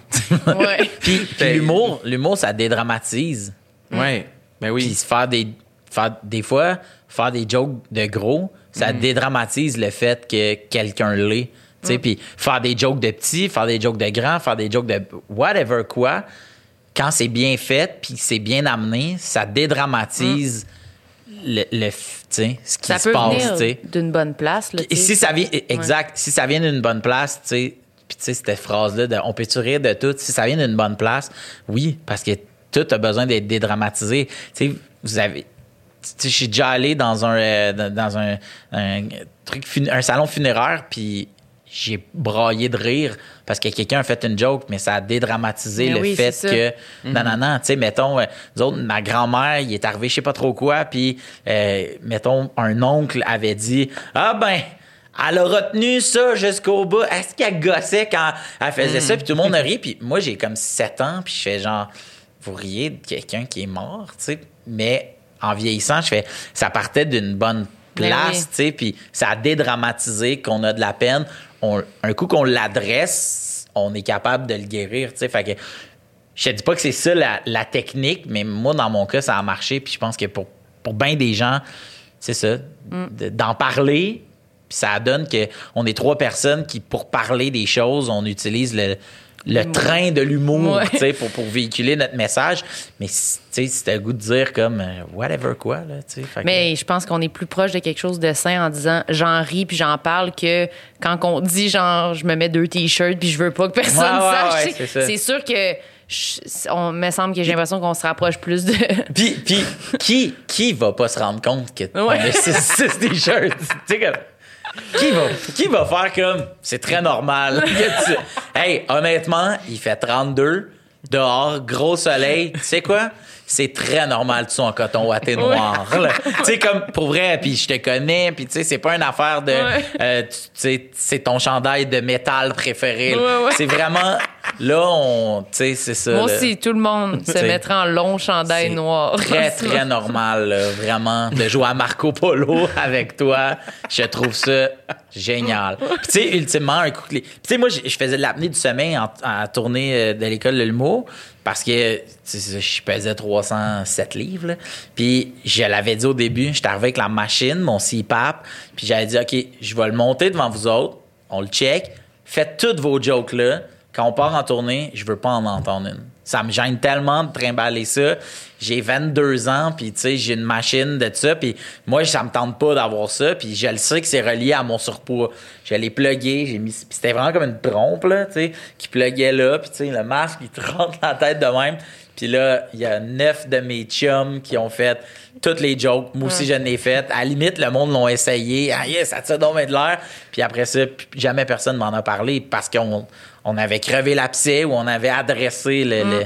Speaker 3: Ouais.
Speaker 4: Puis, puis
Speaker 2: Ben-
Speaker 4: l'humour, l'humour, ça dédramatise.
Speaker 2: Ouais, ben oui.
Speaker 4: Puis se faire des, faire, des fois, faire des jokes de gros, ça
Speaker 2: Mm.
Speaker 4: dédramatise le fait que quelqu'un l'est. Tu sais, puis faire des jokes de petits, faire des jokes de grands, faire des jokes de whatever quoi, quand c'est bien fait puis c'est bien amené, ça dédramatise le, le sais, ce qui
Speaker 3: Ça
Speaker 4: se
Speaker 3: peut
Speaker 4: passe.
Speaker 3: d'une bonne place. Là,
Speaker 4: si ça vient, exact, si ça vient d'une bonne place, tu sais, puis tu sais, cette phrase-là de on peut-tu rire de tout, si ça vient d'une bonne place, oui, parce que tout a besoin d'être dédramatisé. Tu sais, vous avez. Je suis déjà allé dans un, euh, dans un, un truc, un salon funéraire, puis j'ai braillé de rire parce que quelqu'un a fait une joke, mais ça a dédramatisé
Speaker 3: Mais
Speaker 4: le
Speaker 3: oui,
Speaker 4: fait que non, non, non, tu sais, mettons, euh, nous autres, ma grand-mère, il est arrivé je sais pas trop quoi, puis, euh, mettons, un oncle avait dit, ah ben, elle a retenu ça jusqu'au bout. Est-ce qu'elle gossait quand elle faisait ça? Puis tout le monde a ri, puis moi, j'ai comme 7 ans, puis je fais genre, vous riez de quelqu'un qui est mort, tu sais, mais en vieillissant, je fais, ça partait d'une bonne
Speaker 3: Ben
Speaker 4: place,
Speaker 3: oui.
Speaker 4: tu sais, puis ça a dédramatisé qu'on a de la peine. On- un coup qu'on l'adresse, on est capable de le guérir, tu sais. Fait que je te dis pas que c'est ça la, la technique, mais moi, dans mon cas, ça a marché. Puis je pense que pour, pour bien des gens, c'est ça, de- d'en parler. Puis ça donne que on est trois personnes qui, pour parler des choses, on utilise le, le train de l'humour,
Speaker 3: Ouais.
Speaker 4: tu sais, pour, pour véhiculer notre message. Mais, t'as le goût de dire comme euh, whatever quoi, là, tu sais. fait que-
Speaker 3: Mais je pense qu'on est plus proche de quelque chose de sain en disant j'en ris puis j'en parle que quand on dit genre je me mets deux t-shirts puis je veux pas que personne
Speaker 4: Ouais, ouais,
Speaker 3: sache.
Speaker 4: c'est
Speaker 3: c'est sûr que je- on me semble que j'ai l'impression qu'on se rapproche plus de.
Speaker 4: Puis, puis qui, qui va pas se rendre compte que on
Speaker 3: Ouais.
Speaker 4: a six, six t-shirts? Qui va, qui va faire comme c'est très normal? hey, honnêtement, il fait 32. dehors, gros soleil. Tu sais quoi? C'est très normal, tu sois en coton ouaté noir. là. Tu sais, comme pour vrai, puis je te connais, puis tu sais, c'est pas une affaire de. Euh, tu tu sais, c'est ton chandail de métal préféré. C'est vraiment. Là, on. Tu sais, c'est ça.
Speaker 3: Moi
Speaker 4: là.
Speaker 3: aussi, tout le monde se mettra en long chandail noir.
Speaker 4: Très, très normal, là, vraiment, de jouer à Marco Polo avec toi. Je trouve ça génial. Tu sais, ultimement, un coup Puis, tu sais, moi, je faisais de l'apnée du sommeil en, en tournée euh, de l'école de l'humour parce que, je pesais 307 livres, là. Puis, je l'avais dit au début, j'étais arrivé avec la machine, mon CPAP, puis j'avais dit, OK, je vais le monter devant vous autres, on le check, faites toutes vos jokes là. Quand on part en tournée, je veux pas en entendre une. Ça me gêne tellement de trimballer ça. J'ai 22 ans, puis tu sais, j'ai une machine de ça, puis moi, ça me tente pas d'avoir ça, puis je le sais que c'est relié à mon surpoids. Je l'ai plugué, j'ai mis... C'était vraiment comme une trompe, là, tu sais, qui pluguait là, puis tu sais, le masque, il te rentre la tête de même. Puis là, il y a neuf de mes chums qui ont fait toutes les jokes. Moi aussi, je l'ai fait. À la limite, le monde l'ont essayé. Ah yes, ça donc bien de l'air. Puis après ça, jamais personne m'en a parlé parce qu'on on avait crevé l'abcès ou on avait adressé le- le-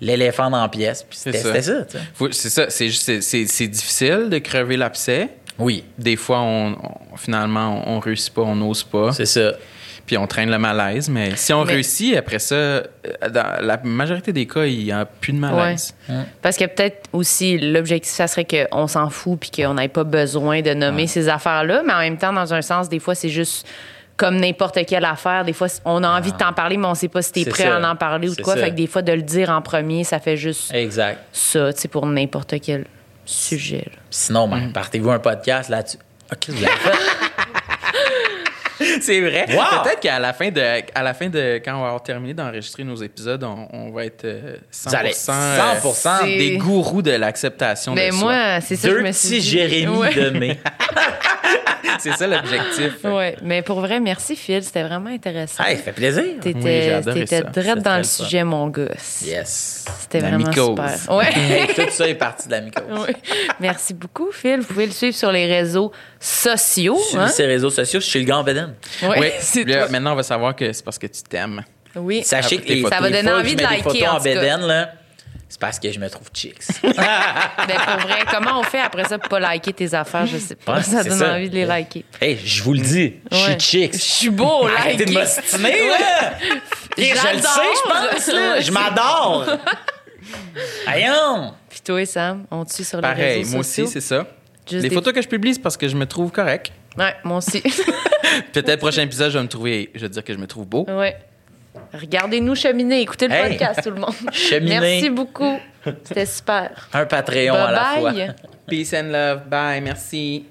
Speaker 4: l'éléphant dans la pièce. Puis c'était ça, tu sais.
Speaker 2: Faut- C'est ça. C'est juste- c'est- c'est c'est difficile de crever l'abcès.
Speaker 4: Oui,
Speaker 2: Des fois, on, on- finalement, on réussit pas, on n'ose pas.
Speaker 4: c'est ça.
Speaker 2: Puis on traîne le malaise. Mais si on
Speaker 3: Mais-
Speaker 2: réussit, après ça, euh, dans la majorité des cas, il n'y a plus de malaise.
Speaker 3: Parce que peut-être aussi, l'objectif, ça serait qu'on s'en fout puis qu'on n'ait pas besoin de nommer ces affaires-là. Mais en même temps, dans un sens, des fois, c'est juste comme n'importe quelle affaire. Des fois, on a envie de t'en parler, mais on sait pas si t'es prêt
Speaker 4: ça.
Speaker 3: à en parler ou de quoi.
Speaker 4: ça.
Speaker 3: Fait que des fois, de le dire en premier, ça fait juste
Speaker 4: Exact.
Speaker 3: ça, tu sais, pour n'importe quel sujet. là.
Speaker 4: Sinon, ben, partez-vous un podcast là-dessus. OK, vous l'avez fait.
Speaker 2: C'est vrai.
Speaker 4: Wow!
Speaker 2: Peut-être qu'à la fin de, à la fin de, quand on va avoir terminé d'enregistrer nos épisodes, on, on va être euh, 100%,
Speaker 4: Vous allez 100%.
Speaker 3: C'est-
Speaker 2: des gourous de l'acceptation
Speaker 3: Mais
Speaker 2: de
Speaker 3: moi, c'est ça que je me suis dit.
Speaker 4: Jérémy
Speaker 3: Ouais.
Speaker 4: de mai.
Speaker 2: C'est ça l'objectif.
Speaker 3: Ouais, mais pour vrai, merci Phil, c'était vraiment intéressant.
Speaker 4: Hey, ça fait plaisir.
Speaker 2: Oui,
Speaker 3: T'étais
Speaker 2: ça.
Speaker 3: direct dans le sujet, mon gosse.
Speaker 4: Yes.
Speaker 3: C'était vraiment
Speaker 2: mycose.
Speaker 3: super. Ouais.
Speaker 4: Tout ça est parti de la mycose.
Speaker 3: Oui. Merci beaucoup, Phil. Vous pouvez le suivre sur les réseaux sociaux.
Speaker 4: Sur
Speaker 3: hein?
Speaker 4: ces réseaux sociaux, je suis le gars en bedaine.
Speaker 3: Ouais,
Speaker 2: Oui,
Speaker 3: c'est toi.
Speaker 2: maintenant, on va savoir que c'est parce que tu t'aimes.
Speaker 3: Oui.
Speaker 4: Sachez que
Speaker 2: les.
Speaker 3: Ça va donner envie de liker, en
Speaker 4: en là, c'est parce que je me trouve chicks.
Speaker 3: Ben, pour vrai, comment on fait après ça pour pas liker tes affaires? Je sais pas.
Speaker 4: Ouais,
Speaker 3: ça donne
Speaker 4: ça.
Speaker 3: envie de les liker.
Speaker 4: hey, je vous le dis, je
Speaker 3: Ouais.
Speaker 4: suis chicks.
Speaker 3: Je suis beau,
Speaker 4: Arrêtez de
Speaker 3: liker.
Speaker 4: m'ostiner, là! Je le sais, je pense, là. Je m'adore! Voyons!
Speaker 3: Puis toi et Sam, on tue sur les
Speaker 2: Pareil,
Speaker 3: réseaux
Speaker 2: moi
Speaker 3: sociaux.
Speaker 2: aussi, c'est ça.
Speaker 3: Juste
Speaker 2: les
Speaker 3: des-
Speaker 2: photos que je publie, c'est parce que je me trouve correct.
Speaker 3: Ouais, moi aussi.
Speaker 2: Peut-être prochain épisode, je vais me trouver, je vais dire que je me trouve beau.
Speaker 3: ouais. Regardez-nous cheminer. Écoutez le
Speaker 4: Hey.
Speaker 3: podcast, tout le monde.
Speaker 4: Cheminer.
Speaker 3: Merci beaucoup. C'était super.
Speaker 4: Un Patreon à la
Speaker 3: Bye
Speaker 4: fois.
Speaker 3: bye.
Speaker 2: Peace and love. Bye. Merci.